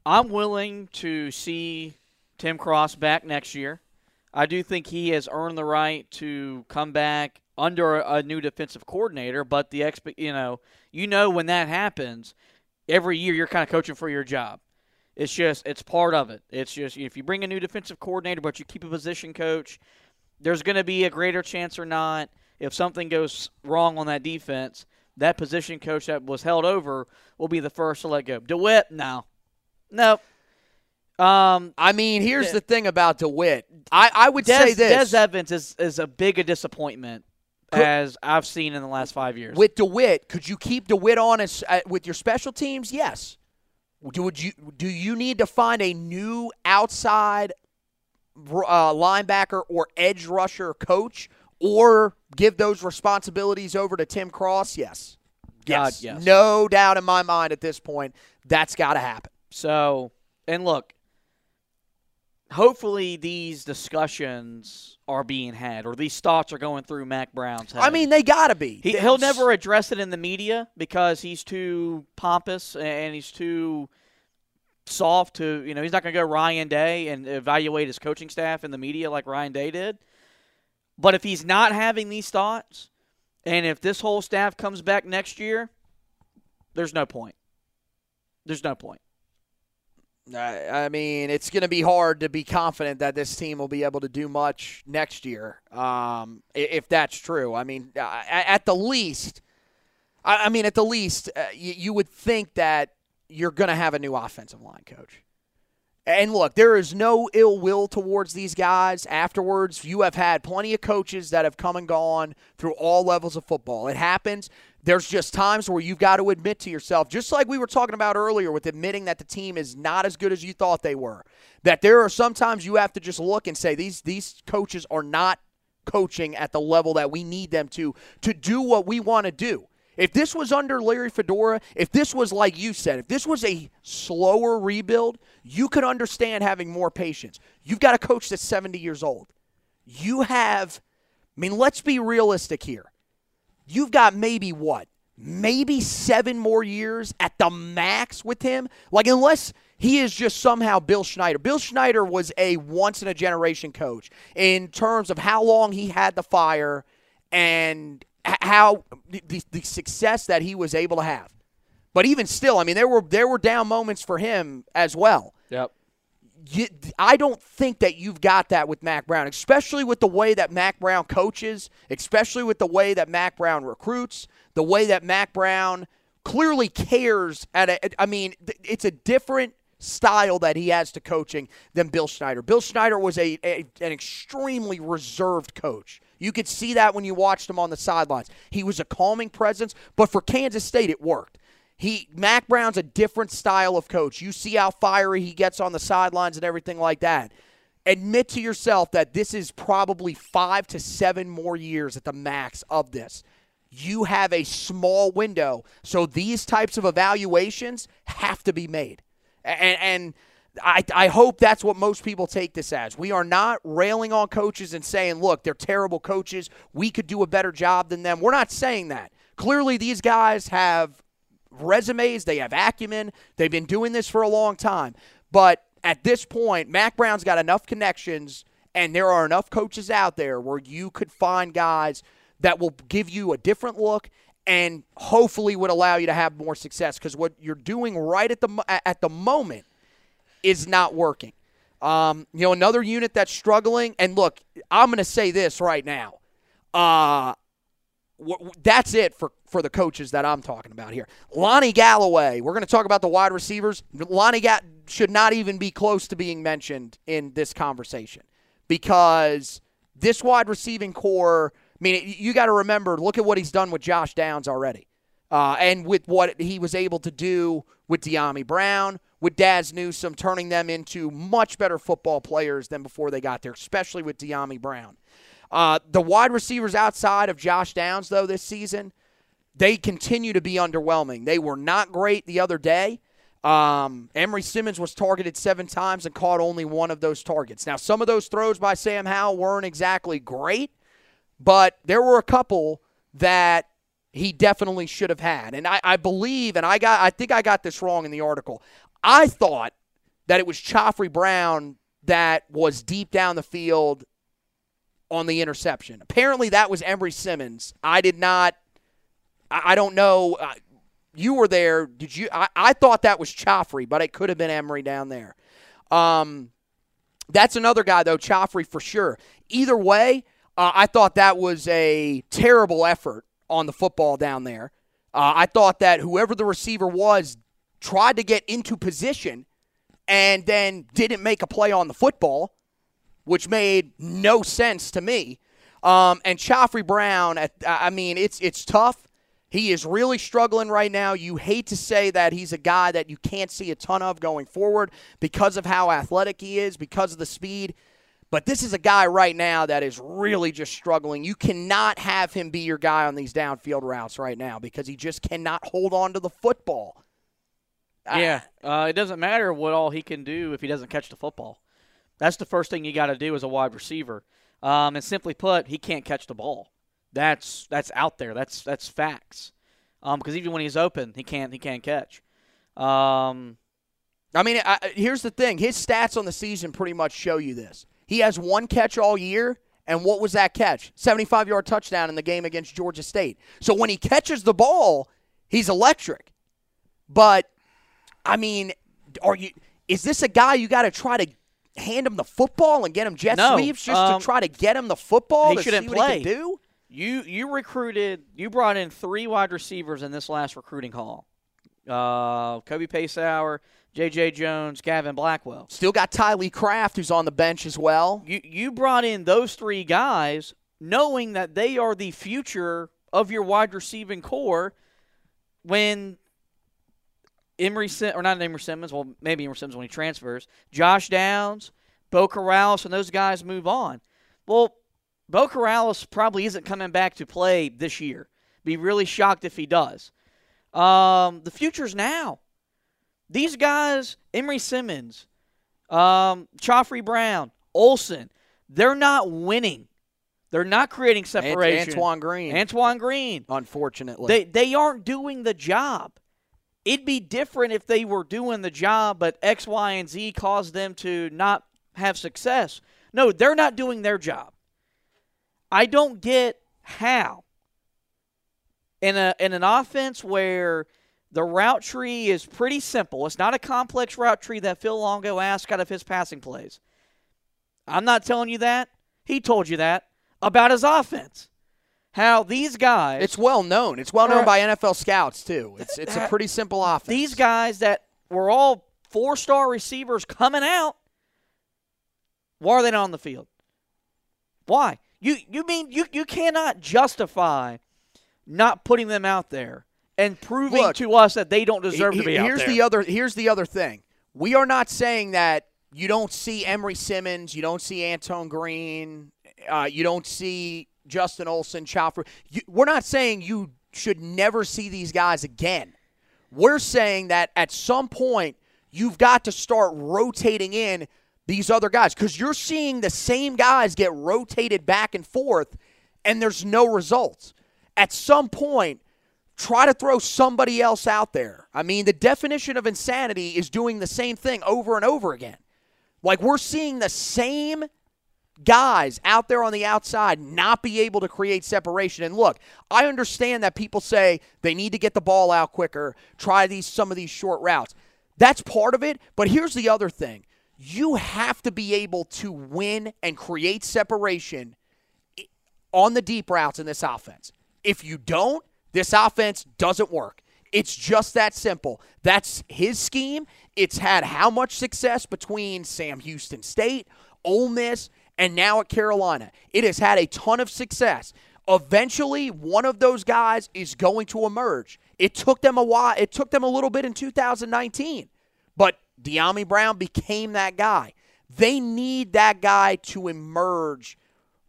I'm willing to see Tim Cross back next year. I do think he has earned the right to come back under a new defensive coordinator, but the expe- you know, you know when that happens, every year you're kind of coaching for your job. It's just it's part of it. It's just if you bring a new defensive coordinator but you keep a position coach, there's going to be a greater chance or not if something goes wrong on that defense, that position coach that was held over will be the first to let go. DeWitt, no. Nope. Um, I mean, here's the thing about DeWitt. I, I would Des, say this. Des Evans is, is a big a disappointment as I've seen in the last five years. with DeWitt, could you keep DeWitt on as, uh, with your special teams? Yes. Do would you do you need to find a new outside uh, linebacker or edge rusher coach, or give those responsibilities over to Tim Cross? Yes. God, Yes. yes. No doubt in my mind at this point. That's got to happen. So, and look, hopefully these discussions are being had, or these thoughts are going through Mack Brown's head. I mean, they got to be. he, he'll never address it in the media because he's too pompous and he's too soft to, you know, he's not going to go Ryan Day and evaluate his coaching staff in the media like Ryan Day did. But if he's not having these thoughts, and if this whole staff comes back next year, there's no point. There's no point. I mean, it's going to be hard to be confident that this team will be able to do much next year, um, if that's true. I mean, uh, at the least, I mean, at the least, uh, you would think that you're going to have a new offensive line coach. And look, there is no ill will towards these guys afterwards. You have had plenty of coaches that have come and gone through all levels of football. It happens. There's just times where you've got to admit to yourself, just like we were talking about earlier with admitting that the team is not as good as you thought they were, that there are sometimes you have to just look and say these these coaches are not coaching at the level that we need them to to do what we want to do. If this was under Larry Fedora, if this was like you said, if this was a slower rebuild, you could understand having more patience. You've got a coach that's 70 years old. You have, I mean, let's be realistic here. You've got maybe what? Maybe seven more years at the max with him? Like, unless he is just somehow Bill Snyder. Bill Snyder was a once in a generation coach in terms of how long he had the fire and how the, the success that he was able to have. But even still, I mean, there were there were down moments for him as well. Yep. You, I don't think that you've got that with Mack Brown, especially with the way that Mack Brown coaches, especially with the way that Mack Brown recruits, the way that Mack Brown clearly cares. At a, I mean, it's a different style that he has to coaching than Bill Snyder. Bill Snyder was a, a an extremely reserved coach. You could see that when you watched him on the sidelines. He was a calming presence, but for Kansas State, it worked. He Mack Brown's a different style of coach. You see how fiery he gets on the sidelines and everything like that. Admit to yourself that this is probably five to seven more years at the max of this. You have a small window, so these types of evaluations have to be made. And, and I, I hope that's what most people take this as. We are not railing on coaches and saying, look, they're terrible coaches. We could do a better job than them. We're not saying that. Clearly, these guys have resumes, they have acumen, they've been doing this for a long time. But at this point, Mack Brown's got enough connections, and there are enough coaches out there where you could find guys that will give you a different look and hopefully would allow you to have more success because what you're doing right at the at the moment is not working. Um, you know, another unit that's struggling, and look, I'm going to say this right now. Uh, that's it for, for the coaches that I'm talking about here. Lonnie Galloway, we're going to talk about the wide receivers. Lonnie Ga- should not even be close to being mentioned in this conversation because this wide receiving core, I mean, you got to remember, look at what he's done with Josh Downs already. Uh, and with what he was able to do with Dyami Brown, with Dazz Newsome, turning them into much better football players than before they got there, especially with Dyami Brown. Uh, the wide receivers outside of Josh Downs, though, this season, they continue to be underwhelming. They were not great the other day. Um, Emery Simmons was targeted seven times and caught only one of those targets. Now, some of those throws by Sam Howell weren't exactly great, but there were a couple that he definitely should have had. And I, I believe, and I got, I think I got this wrong in the article. I thought that it was Khafre Brown that was deep down the field on the interception. Apparently, that was Emery Simmons. I did not. I, don't know. Uh, you were there. Did you? I, I thought that was Khafre, but it could have been Emery down there. Um, that's another guy though, Khafre for sure. Either way, uh, I thought that was a terrible effort on the football down there. Uh, I thought that whoever the receiver was tried to get into position and then didn't make a play on the football, which made no sense to me. Um, and Khafre Brown, at, I mean, it's it's tough. He is really struggling right now. You hate to say that he's a guy that you can't see a ton of going forward because of how athletic he is, because of the speed. But this is a guy right now that is really just struggling. You cannot have him be your guy on these downfield routes right now because he just cannot hold on to the football. Yeah, uh, it doesn't matter what all he can do if he doesn't catch the football. That's the first thing you got to do as a wide receiver. Um, and simply put, he can't catch the ball. That's that's out there. That's that's facts. Because um, even when he's open, he can't he can't catch. Um, I mean, I, here's the thing: his stats on the season pretty much show you this. He has one catch all year, and what was that catch? 75 yard touchdown in the game against Georgia State. So when he catches the ball, he's electric. But I mean, are you? Is this a guy you got to try to hand him the football and get him jet no, sweeps just um, to try to get him the football? He shouldn't play. He do? You you recruited you brought in three wide receivers in this last recruiting haul. Uh, Kobe Paysour, J.J. Jones, Gavin Blackwell. Still got Tylee Craft, who's on the bench as well. You you brought in those three guys, knowing that they are the future of your wide receiving core. When Emery Sim- or not Emery Simmons, well maybe Emery Simmons when he transfers, Josh Downs, Beau Corrales, and those guys move on. Well, Beau Corrales probably isn't coming back to play this year. Be really shocked if he does. Um, the future's now. These guys, Emery Simmons, um, Khafre Brown, Olson, they're not winning. They're not creating separation. Antoine Green. Antoine Green. Unfortunately. They they aren't doing the job. It'd be different if they were doing the job, but X, Y, and Z caused them to not have success. No, they're not doing their job. I don't get how in a in an offense where the route tree is pretty simple. It's not a complex route tree that Phil Longo asked out of his passing plays. I'm not telling you that. He told you that about his offense. How these guys It's well known. It's well known by NFL scouts too. It's it's a pretty simple offense. These guys that were all four-star receivers coming out why are they not on the field? Why? You you mean you, you cannot justify not putting them out there and proving Look, to us that they don't deserve he- to be out here's the other here's the other thing. We are not saying that you don't see Emery Simmons, you don't see Antoine Green, uh, you don't see Justin Olson, Chopper. We're not saying you should never see these guys again. We're saying that at some point you've got to start rotating in these other guys because you're seeing the same guys get rotated back and forth, and there's no results. At some point, try to throw somebody else out there. I mean, the definition of insanity is doing the same thing over and over again. Like we're seeing the same guys out there on the outside not be able to create separation. And look, I understand that people say they need to get the ball out quicker, try these some of these short routes. That's part of it, but here's the other thing. You have to be able to win and create separation on the deep routes in this offense. If you don't, this offense doesn't work. It's just that simple. That's his scheme. It's had how much success between Sam Houston State, Ole Miss, and now at Carolina. It has had a ton of success. Eventually, one of those guys is going to emerge. It took them a while. It took them a little bit in 2019, but Dyami Brown became that guy. They need that guy to emerge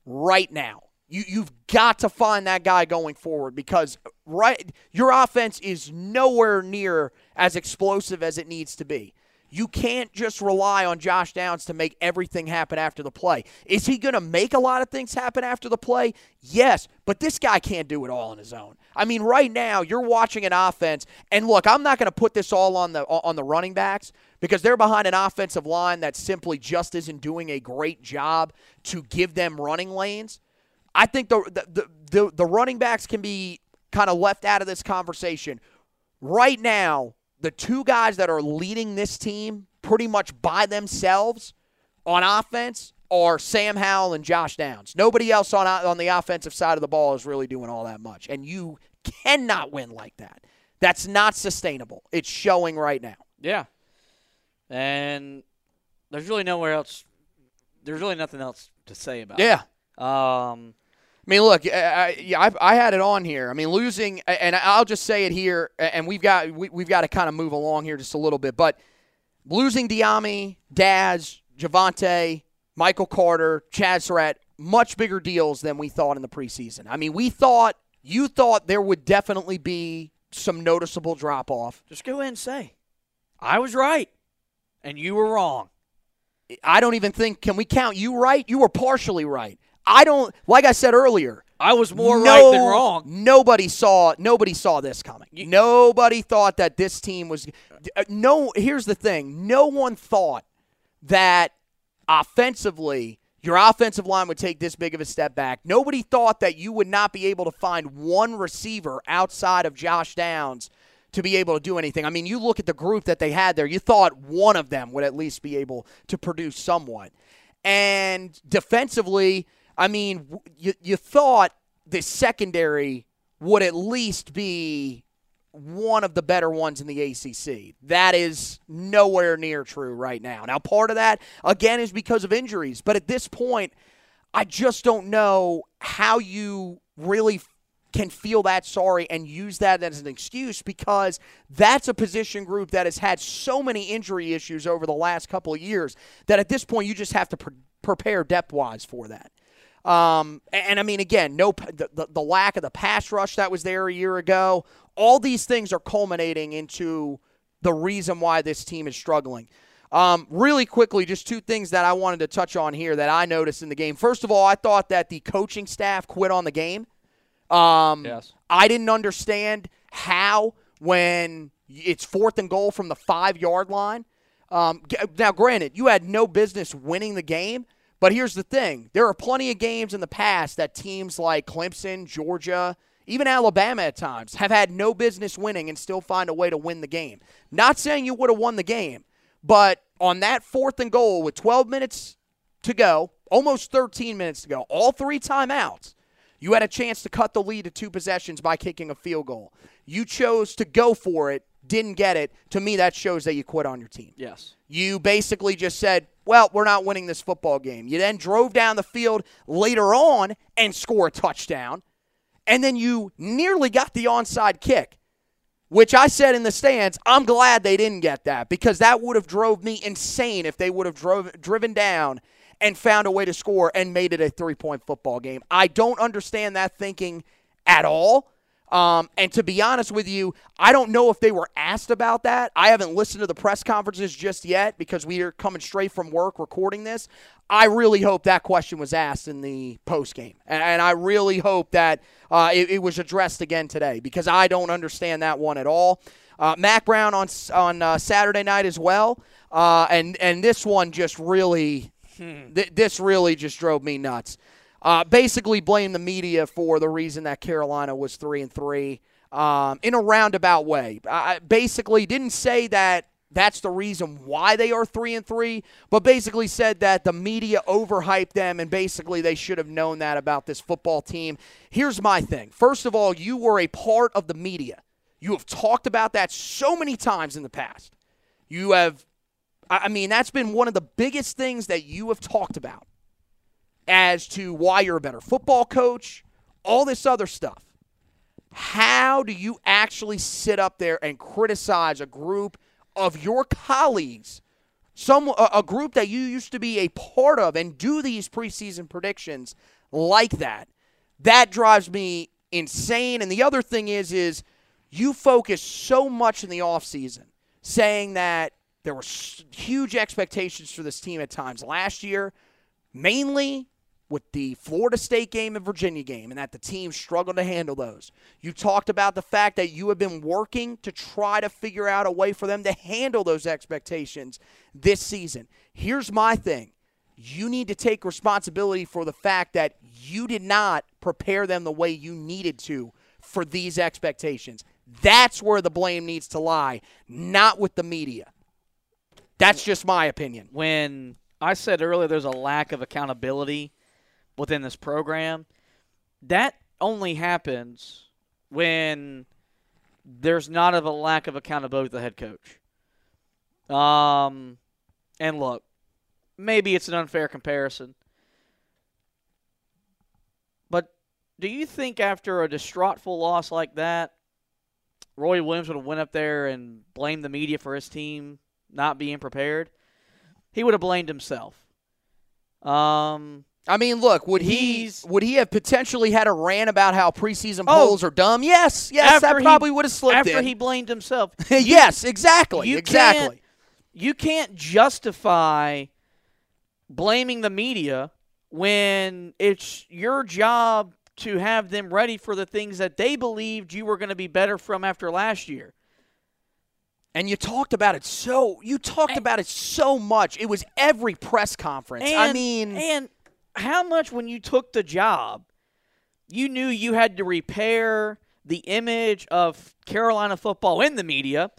right now. You you've got to find that guy going forward because right your offense is nowhere near as explosive as it needs to be. You can't just rely on Josh Downs to make everything happen after the play. Is he going to make a lot of things happen after the play? Yes, but this guy can't do it all on his own. I mean, right now you're watching an offense, and look, I'm not going to put this all on the on the running backs because they're behind an offensive line that simply just isn't doing a great job to give them running lanes. I think the the the, the running backs can be kind of left out of this conversation. Right now, the two guys that are leading this team pretty much by themselves on offense are Sam Howell and Josh Downs. Nobody else on on the offensive side of the ball is really doing all that much, and you cannot win like that. That's not sustainable. It's showing right now. Yeah. and there's really nowhere else. There's really nothing else to say about. Yeah. It. Um, I mean, look, I, I, I, had it on here. I mean, losing, and I'll just say it here, and we've got we, we've got to kind of move along here just a little bit, but losing Dyami, Dazz, Javonte, Michael Carter, Chazz Surratt, much bigger deals than we thought in the preseason. I mean, we thought you thought there would definitely be some noticeable drop off. just go ahead and say, I was right, and you were wrong. I don't even think can we count you right? You were partially right. I don't like I said earlier. I was more no- right than wrong. Nobody saw nobody saw this coming. nobody thought that this team was uh, no here's the thing. No one thought that offensively your offensive line would take this big of a step back. Nobody thought that you would not be able to find one receiver outside of Josh Downs to be able to do anything. I mean, you look at the group that they had there, you thought one of them would at least be able to produce somewhat. And defensively, I mean, you, you thought the secondary would at least be one of the better ones in the ACC. That is nowhere near true right now. Now, part of that, again, is because of injuries. But at this point, I just don't know how you really can feel that sorry and use that as an excuse because that's a position group that has had so many injury issues over the last couple of years that at this point you just have to pre- prepare depth wise for that. Um, and, and I mean, again, no the, the, the lack of the pass rush that was there a year ago. All these things are culminating into the reason why this team is struggling. Um, really quickly, just two things that I wanted to touch on here that I noticed in the game. First of all, I thought that the coaching staff quit on the game. Um, Yes. I didn't understand how when it's fourth and goal from the five yard line. Um, now, granted, you had no business winning the game, but here's the thing: there are plenty of games in the past that teams like Clemson, Georgia, even Alabama at times have had no business winning and still find a way to win the game. Not saying you would have won the game, but on that fourth and goal with 12 minutes to go, almost 13 minutes to go, all three timeouts. You had a chance to cut the lead to two possessions by kicking a field goal. You chose to go for it, didn't get it. To me, that shows that you quit on your team. Yes. You basically just said, well, we're not winning this football game. You then drove down the field later on and score a touchdown. And then you nearly got the onside kick, which I said in the stands, I'm glad they didn't get that because that would have drove me insane if they would have drove, driven down and found a way to score and made it a three-point football game. I don't understand that thinking at all. Um, and to be honest with you, I don't know if they were asked about that. I haven't listened to the press conferences just yet because we are coming straight from work recording this. I really hope that question was asked in the post game, and, and I really hope that uh, it, it was addressed again today because I don't understand that one at all. Uh, Mack Brown on on uh, Saturday night as well, uh, and and this one just really, th- this really just drove me nuts uh, basically blame the media for the reason that Carolina was three and three um, in a roundabout way. I basically didn't say that that's the reason why they are three and three, but basically said that the media overhyped them and basically they should have known that about this football team. Here's my thing. First of all, you were a part of the media. You have talked about that so many times in the past. You have, I I mean, that's been one of the biggest things that you have talked about as to why you're a better football coach, all this other stuff. How do you actually sit up there and criticize a group of your colleagues, some a, a group that you used to be a part of, and do these preseason predictions like that? That drives me insane. And the other thing is, is you focus so much in the offseason saying that there were huge expectations for this team at times last year, mainly with the Florida State game and Virginia game, and that the team struggled to handle those. You talked about the fact that you have been working to try to figure out a way for them to handle those expectations this season. Here's my thing you need to take responsibility for the fact that you did not prepare them the way you needed to for these expectations. That's where the blame needs to lie, not with the media. That's just my opinion. when I said earlier there's a lack of accountability within this program, that only happens when there's not of a lack of accountability with the head coach. Um, and look, maybe it's an unfair comparison, but do you think after a distraughtful loss like that, Roy Williams would have went up there and blamed the media for his team not being prepared? He would have blamed himself. Um, I mean, look, would he would he have potentially had a rant about how preseason Oh. polls are dumb? Yes, yes, that probably would have slipped after in. he blamed himself. yes, exactly, you exactly. can't- you can't justify blaming the media when it's your job to have them ready for the things that they believed you were going to be better from after last year. And you talked about it so you talked about it so much. It was every press conference. I mean, and how much when you took the job, you knew you had to repair the image of Carolina football in the media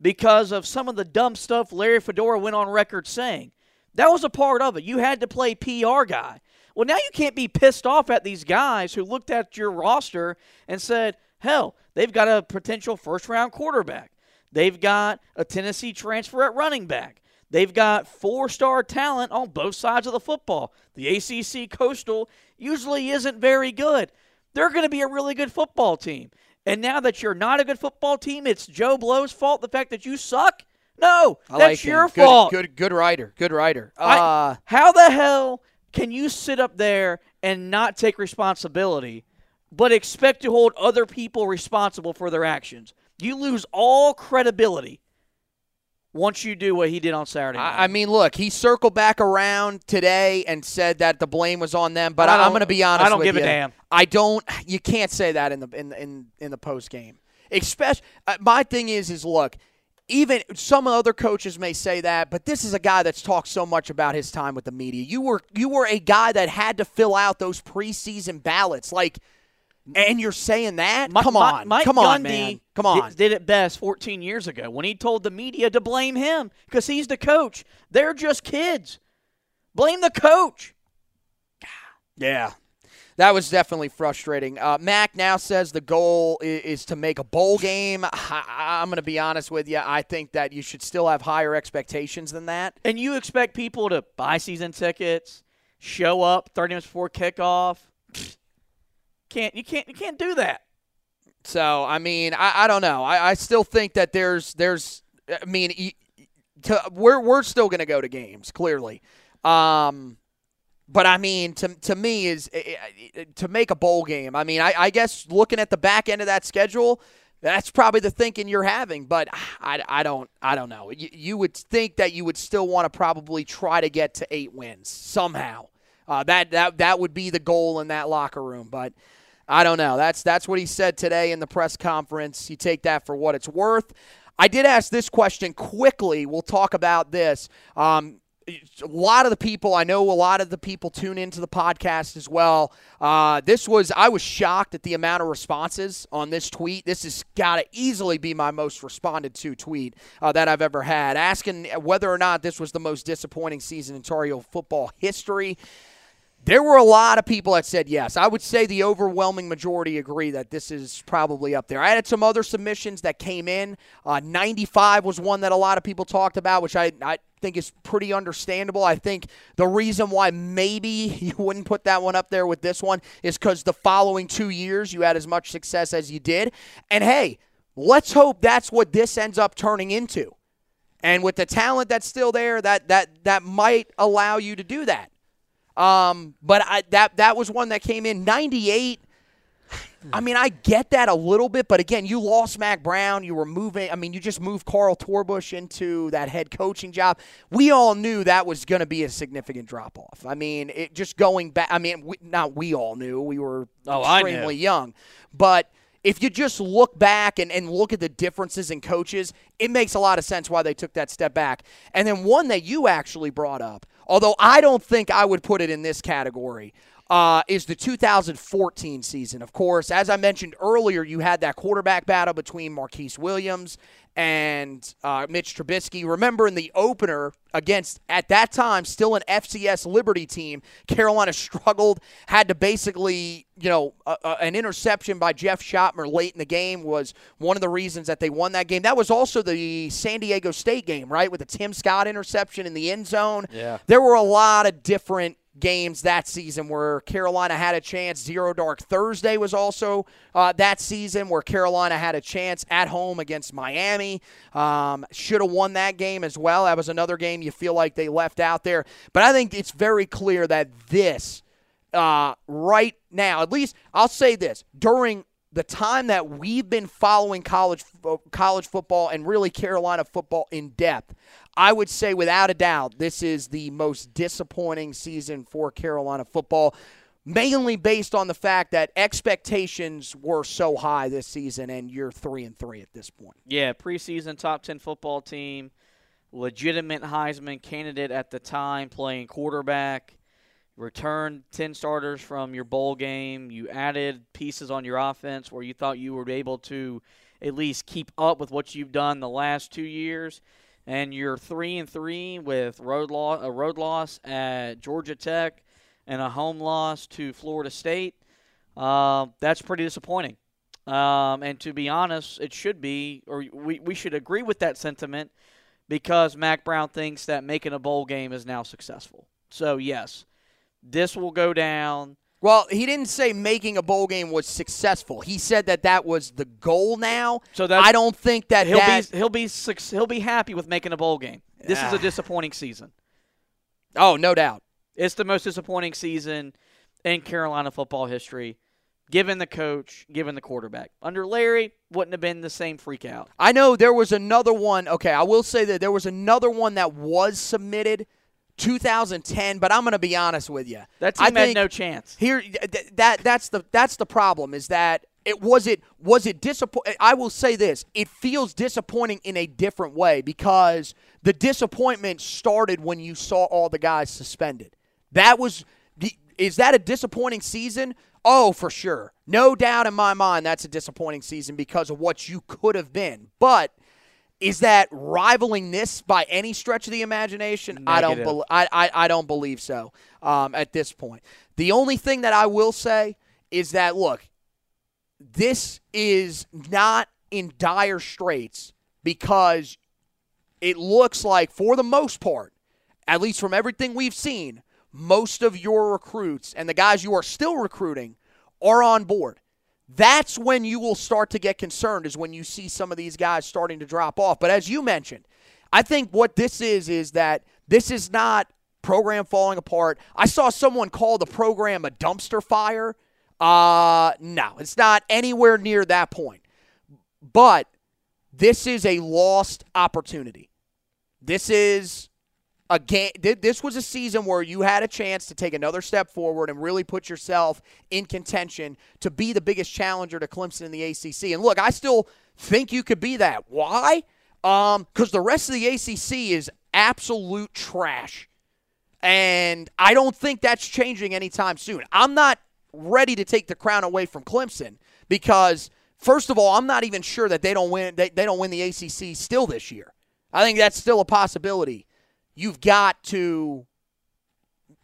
because of some of the dumb stuff Larry Fedora went on record saying. That was a part of it. You had to play PR guy. Well, now you can't be pissed off at these guys who looked at your roster and said, hell, they've got a potential first round quarterback. They've got a Tennessee transfer at running back. They've got four star talent on both sides of the football. The ACC Coastal usually isn't very good. They're going to be a really good football team. And now that you're not a good football team, it's Joe Blow's fault, the fact that you suck? No, I that's like your Good- fault. Good, good writer. Good writer. I- Uh, how the hell can you sit up there and not take responsibility, but expect to hold other people responsible for their actions? You lose all credibility once you do what he did on Saturday. night. I, mean, look, he circled back around today and said that the blame was on them. But I am going to be honest. I don't give a damn. I don't. You can't say that in the in in in the post game. Especially, uh, my thing is, is look. Even some other coaches may say that, but this is a guy that's talked so much about his time with the media. You were you were a guy that had to fill out those preseason ballots, like, and you're saying that? Mi- come on, Mike come on, Gundy man, come did- on. Did, it best 14 years ago when he told the media to blame him because he's the coach. They're just kids. Blame the coach. Yeah. That was definitely frustrating. Uh, Mack now says the goal is, is to make a bowl game. I, I'm going to be honest with you. I think that you should still have higher expectations than that. And you expect people to buy season tickets, show up 30 minutes before kickoff. Can't you can't you can't do that. So I mean, I, I don't know. I, I still think that there's there's. I mean, to, we're we're still going to go to games clearly. Um, but I mean, to to me is to make a bowl game. I mean, I, I guess looking at the back end of that schedule, that's probably the thinking you're having. But I, I don't I don't know. You, you would think that you would still want to probably try to get to eight wins somehow. Uh, that that that would be the goal in that locker room. But I don't know. That's that's what he said today in the press conference. You take that for what it's worth. I did ask this question quickly. We'll talk about this. Um, a lot of the people I know, a lot of the people tune into the podcast as well. Uh, this was I was shocked at the amount of responses on this tweet. This has got to easily be my most responded to tweet uh, that I've ever had, asking whether or not this was the most disappointing season in Tar football history. There were a lot of people that said yes. I would say the overwhelming majority agree that this is probably up there. I had some other submissions that came in. Uh, 95 was one that a lot of people talked about, which I, I think is pretty understandable. I think the reason why maybe you wouldn't put that one up there with this one is because the following two years you had as much success as you did. And hey, let's hope that's what this ends up turning into. And with the talent that's still there, that that that might allow you to do that. Um, but I, that that was one that came in 98. I mean, I get that a little bit, but again, you lost Mack Brown. You were moving. I mean, you just moved Carl Torbush into that head coaching job. We all knew that was going to be a significant drop off. I mean, it just going back. I mean, we, not we all knew. We were Oh, extremely young, but if you just look back and, and look at the differences in coaches, it makes a lot of sense why they took that step back. And then one that you actually brought up, although I don't think I would put it in this category, uh, is the 2014 season. Of course, as I mentioned earlier, you had that quarterback battle between Marquise Williams and uh, Mitch Trubisky. Remember in the opener against, at that time, still an FCS Liberty team, Carolina struggled, had to basically, you know, an interception by Jeff Schoettmer late in the game was one of the reasons that they won that game. That was also the San Diego State game, right, with the Tim Scott interception in the end zone. Yeah. There were a lot of different games that season where Carolina had a chance. Zero Dark Thursday was also uh, that season where Carolina had a chance at home against Miami. Um, Should have won that game as well. That was another game you feel like they left out there. But I think it's very clear that this, uh, right now, at least I'll say this during the time that we've been following college college football and really Carolina football in depth, I would say without a doubt this is the most disappointing season for Carolina football. Mainly based on the fact that expectations were so high this season, and you're three and three at this point. Yeah, preseason top ten football team, legitimate Heisman candidate at the time, playing quarterback returned 10 starters from your bowl game. You added pieces on your offense where you thought you were able to at least keep up with what you've done the last two years. And you're three and three with road loss, a road loss at Georgia Tech and a home loss to Florida State. Uh, that's pretty disappointing. Um, and to be honest, it should be, or we, we should agree with that sentiment because Mack Brown thinks that making a bowl game is now successful. So, yes, this will go down. Well, he didn't say making a bowl game was successful. He said that that was the goal now. So that I don't think that he'll that, be he'll be he'll be happy with making a bowl game. This is a ah. disappointing season. Oh, no doubt. It's the most disappointing season in Carolina football history, given the coach, given the quarterback. Under Larry, wouldn't have been the same freak out. I know there was another one. Okay, I will say that there was another one that was submitted 2010, but I'm going to be honest with you. That team I had no chance. Here, th- that that's the that's the problem is that it was it was it disappointing. I will say this: it feels disappointing in a different way because the disappointment started when you saw all the guys suspended. That was the, is that a disappointing season? Oh, for sure. No doubt in my mind that's a disappointing season because of what you could have been. But is that rivaling this by any stretch of the imagination? Negative. I don't. Be- I, I I don't believe so. Um, at this point, the only thing that I will say is that look, this is not in dire straits because it looks like, for the most part, at least from everything we've seen, most of your recruits and the guys you are still recruiting are on board. That's when you will start to get concerned, is when you see some of these guys starting to drop off. But as you mentioned, I think what this is is that this is not program falling apart. I saw someone call the program a dumpster fire. Uh, no, it's not anywhere near that point. But this is a lost opportunity. This is a game. This was a season where you had a chance to take another step forward and really put yourself in contention to be the biggest challenger to Clemson in the ACC. And look, I still think you could be that. Why? Um, because the rest of the ACC is absolute trash. And I don't think that's changing anytime soon. I'm not ready to take the crown away from Clemson because first of all, I'm not even sure that they don't win they, they don't win the ACC still this year. I think that's still a possibility you've got to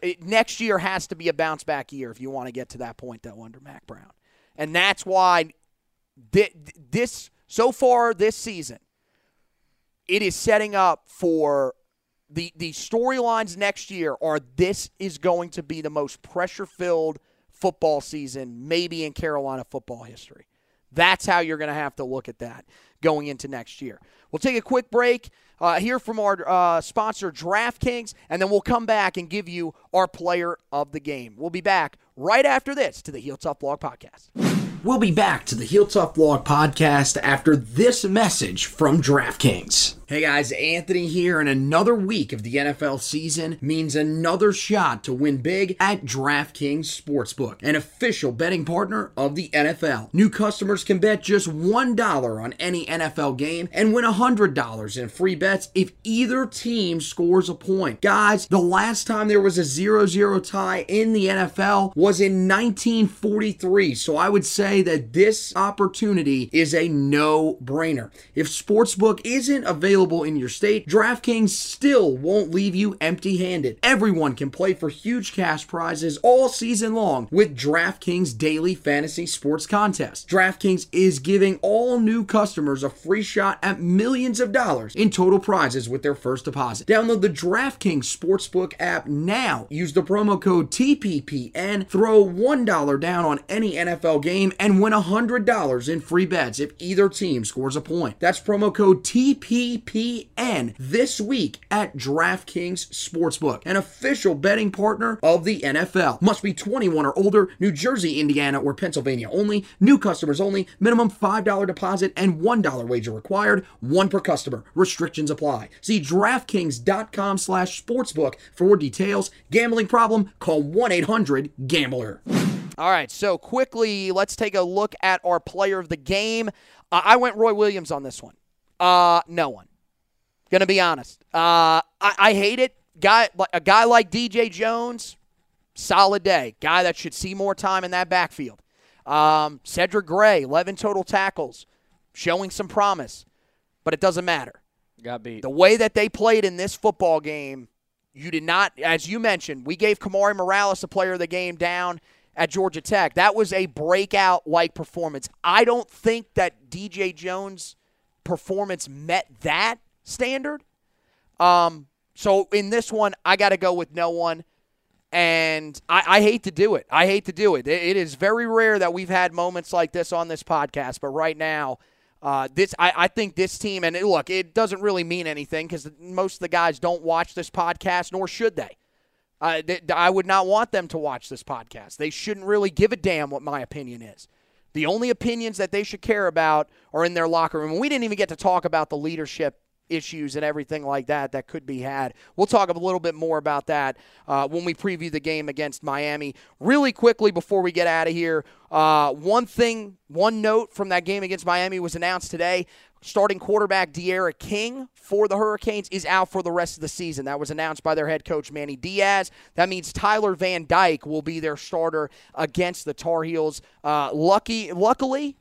it, next year has to be a bounce back year if you want to get to that point though under Mack Brown. And that's why this so far this season it is setting up for the the storylines next year are this is going to be the most pressure filled football season maybe in Carolina football history. That's how you're going to have to look at that going into next year. We'll take a quick break uh, from our uh, sponsor, DraftKings, and then we'll come back and give you our player of the game. We'll be back right after this to the Heel Tough Blog Podcast. We'll be back to the Heel Tough Blog Podcast after this message from DraftKings. Hey guys, Anthony here, and another week of the NFL season means another shot to win big at DraftKings Sportsbook, an official betting partner of the NFL. New customers can bet just $1 on any NFL game and win $100 in free bets if either team scores a point. Guys, the last time there was a 0 0 tie in the NFL was in 1943, so I would say that this opportunity is a no brainer. If Sportsbook isn't available, available in your state, DraftKings still won't leave you empty handed. Everyone can play for huge cash prizes all season long with DraftKings Daily Fantasy Sports Contest. DraftKings is giving all new customers a free shot at millions of dollars in total prizes with their first deposit. Download the DraftKings Sportsbook app now. Use the promo code TPPN, throw $1 down on any NFL game, and win $100 in free bets if either team scores a point. That's promo code TPPN ESPN this week at DraftKings Sportsbook, an official betting partner of the NFL. Must be 21 or older, New Jersey, Indiana, or Pennsylvania only, new customers only, minimum $5 deposit and $1 wager required, one per customer. Restrictions apply. See DraftKings.com slash sportsbook for details. Gambling problem? Call 1-800-GAMBLER. All right, so quickly, let's take a look at our player of the game. Uh, I went Roy Williams on this one. Uh, no one. Gonna be honest. Uh, I, I hate it. Guy, a guy like DJ Jones, solid day. Guy that should see more time in that backfield. Um, Cedric Gray, 11 total tackles, showing some promise, but it doesn't matter. Got beat. The way that they played in this football game, you did not, as you mentioned, we gave Kamari Morales the player of the game down at Georgia Tech. That was a breakout like performance. I don't think that DJ Jones' performance met that standard. Um, so in this one, I got to go with no one. And I, I, hate to do it. I hate to do it. it. It is very rare that we've had moments like this on this podcast. But right now, uh, this I, I, think this team, and it, look, it doesn't really mean anything because most of the guys don't watch this podcast, nor should they. Uh, they. I would not want them to watch this podcast. They shouldn't really give a damn what my opinion is. The only opinions that they should care about are in their locker room. we didn't even get to talk about the leadership issues and everything like that that could be had. We'll talk a little bit more about that uh, when we preview the game against Miami. Really quickly before we get out of here, uh, one thing, one note from that game against Miami was announced today. Starting quarterback D'Eriq King for the Hurricanes is out for the rest of the season. That was announced by their head coach Manny Diaz. That means Tyler Van Dyke will be their starter against the Tar Heels. Uh, lucky, luckily,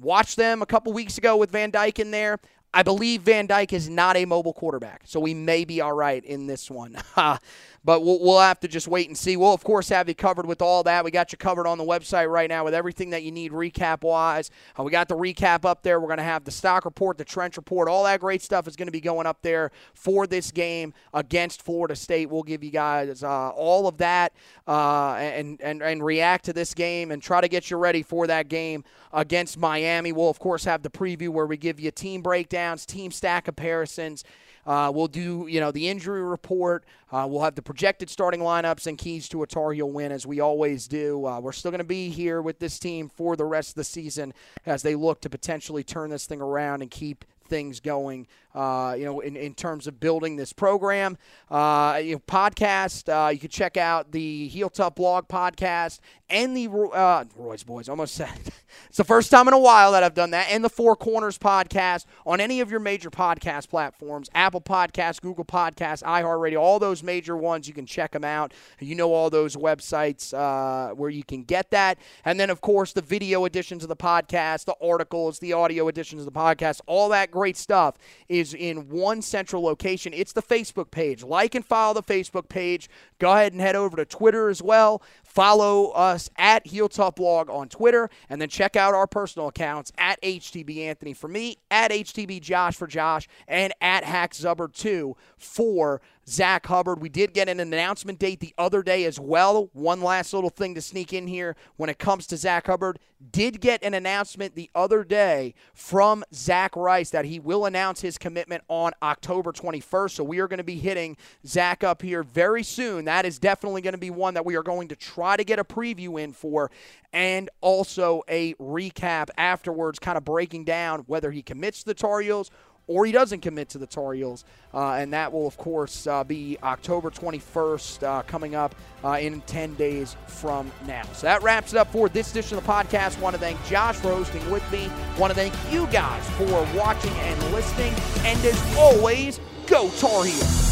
watched them a couple weeks ago with Van Dyke in there. I believe Van Dyke is not a mobile quarterback, so we may be all right in this one. but we'll, we'll have to just wait and see. We'll, of course, have you covered with all that. We got you covered on the website right now with everything that you need recap wise. Uh, we got the recap up there. We're going to have the stock report, the trench report, all that great stuff is going to be going up there for this game against Florida State. We'll give you guys uh, all of that uh, and, and, and react to this game and try to get you ready for that game against Miami. We'll, of course, have the preview where we give you team breakdowns, team stack comparisons. Uh, we'll do, you know, the injury report. Uh, we'll have the projected starting lineups and keys to a Tar Heel win, as we always do. Uh, we're still going to be here with this team for the rest of the season as they look to potentially turn this thing around and keep things going uh, you know, in, in terms of building this program. Uh, you know, podcast, uh, you can check out the Heel Tough blog podcast and the uh, Roy's Boys. Almost said it's the first time in a while that I've done that, and the Four Corners podcast on any of your major podcast platforms Apple Podcasts, Google Podcasts, iHeartRadio, all those major ones. You can check them out. You know all those websites uh, where you can get that. And then, of course, the video editions of the podcast, the articles, the audio editions of the podcast, all that great stuff is is in one central location. It's the Facebook page. Like and follow the Facebook page. Go ahead and head over to Twitter as well. Follow us at Heel Blog on Twitter, and then check out our personal accounts at HTB Anthony for me, at HTB Josh for Josh, and at Hack Zubber 2 for Zach Hubbard. We did get an announcement date the other day as well. One last little thing to sneak in here when it comes to Zach Hubbard. Did get an announcement the other day from Zach Rice that he will announce his commitment on October 21st. So we are going to be hitting Zach up here very soon. That is definitely going to be one that we are going to try to get a preview in for and also a recap afterwards, kind of breaking down whether he commits to the Tar Heels or he doesn't commit to the Tar Heels. Uh, and that will, of course, uh, be October 21st, uh, coming up uh, in 10 days from now. So that wraps it up for this edition of the podcast. Want to thank Josh for hosting with me. Want to thank you guys for watching and listening. And as always, go Tar Heels.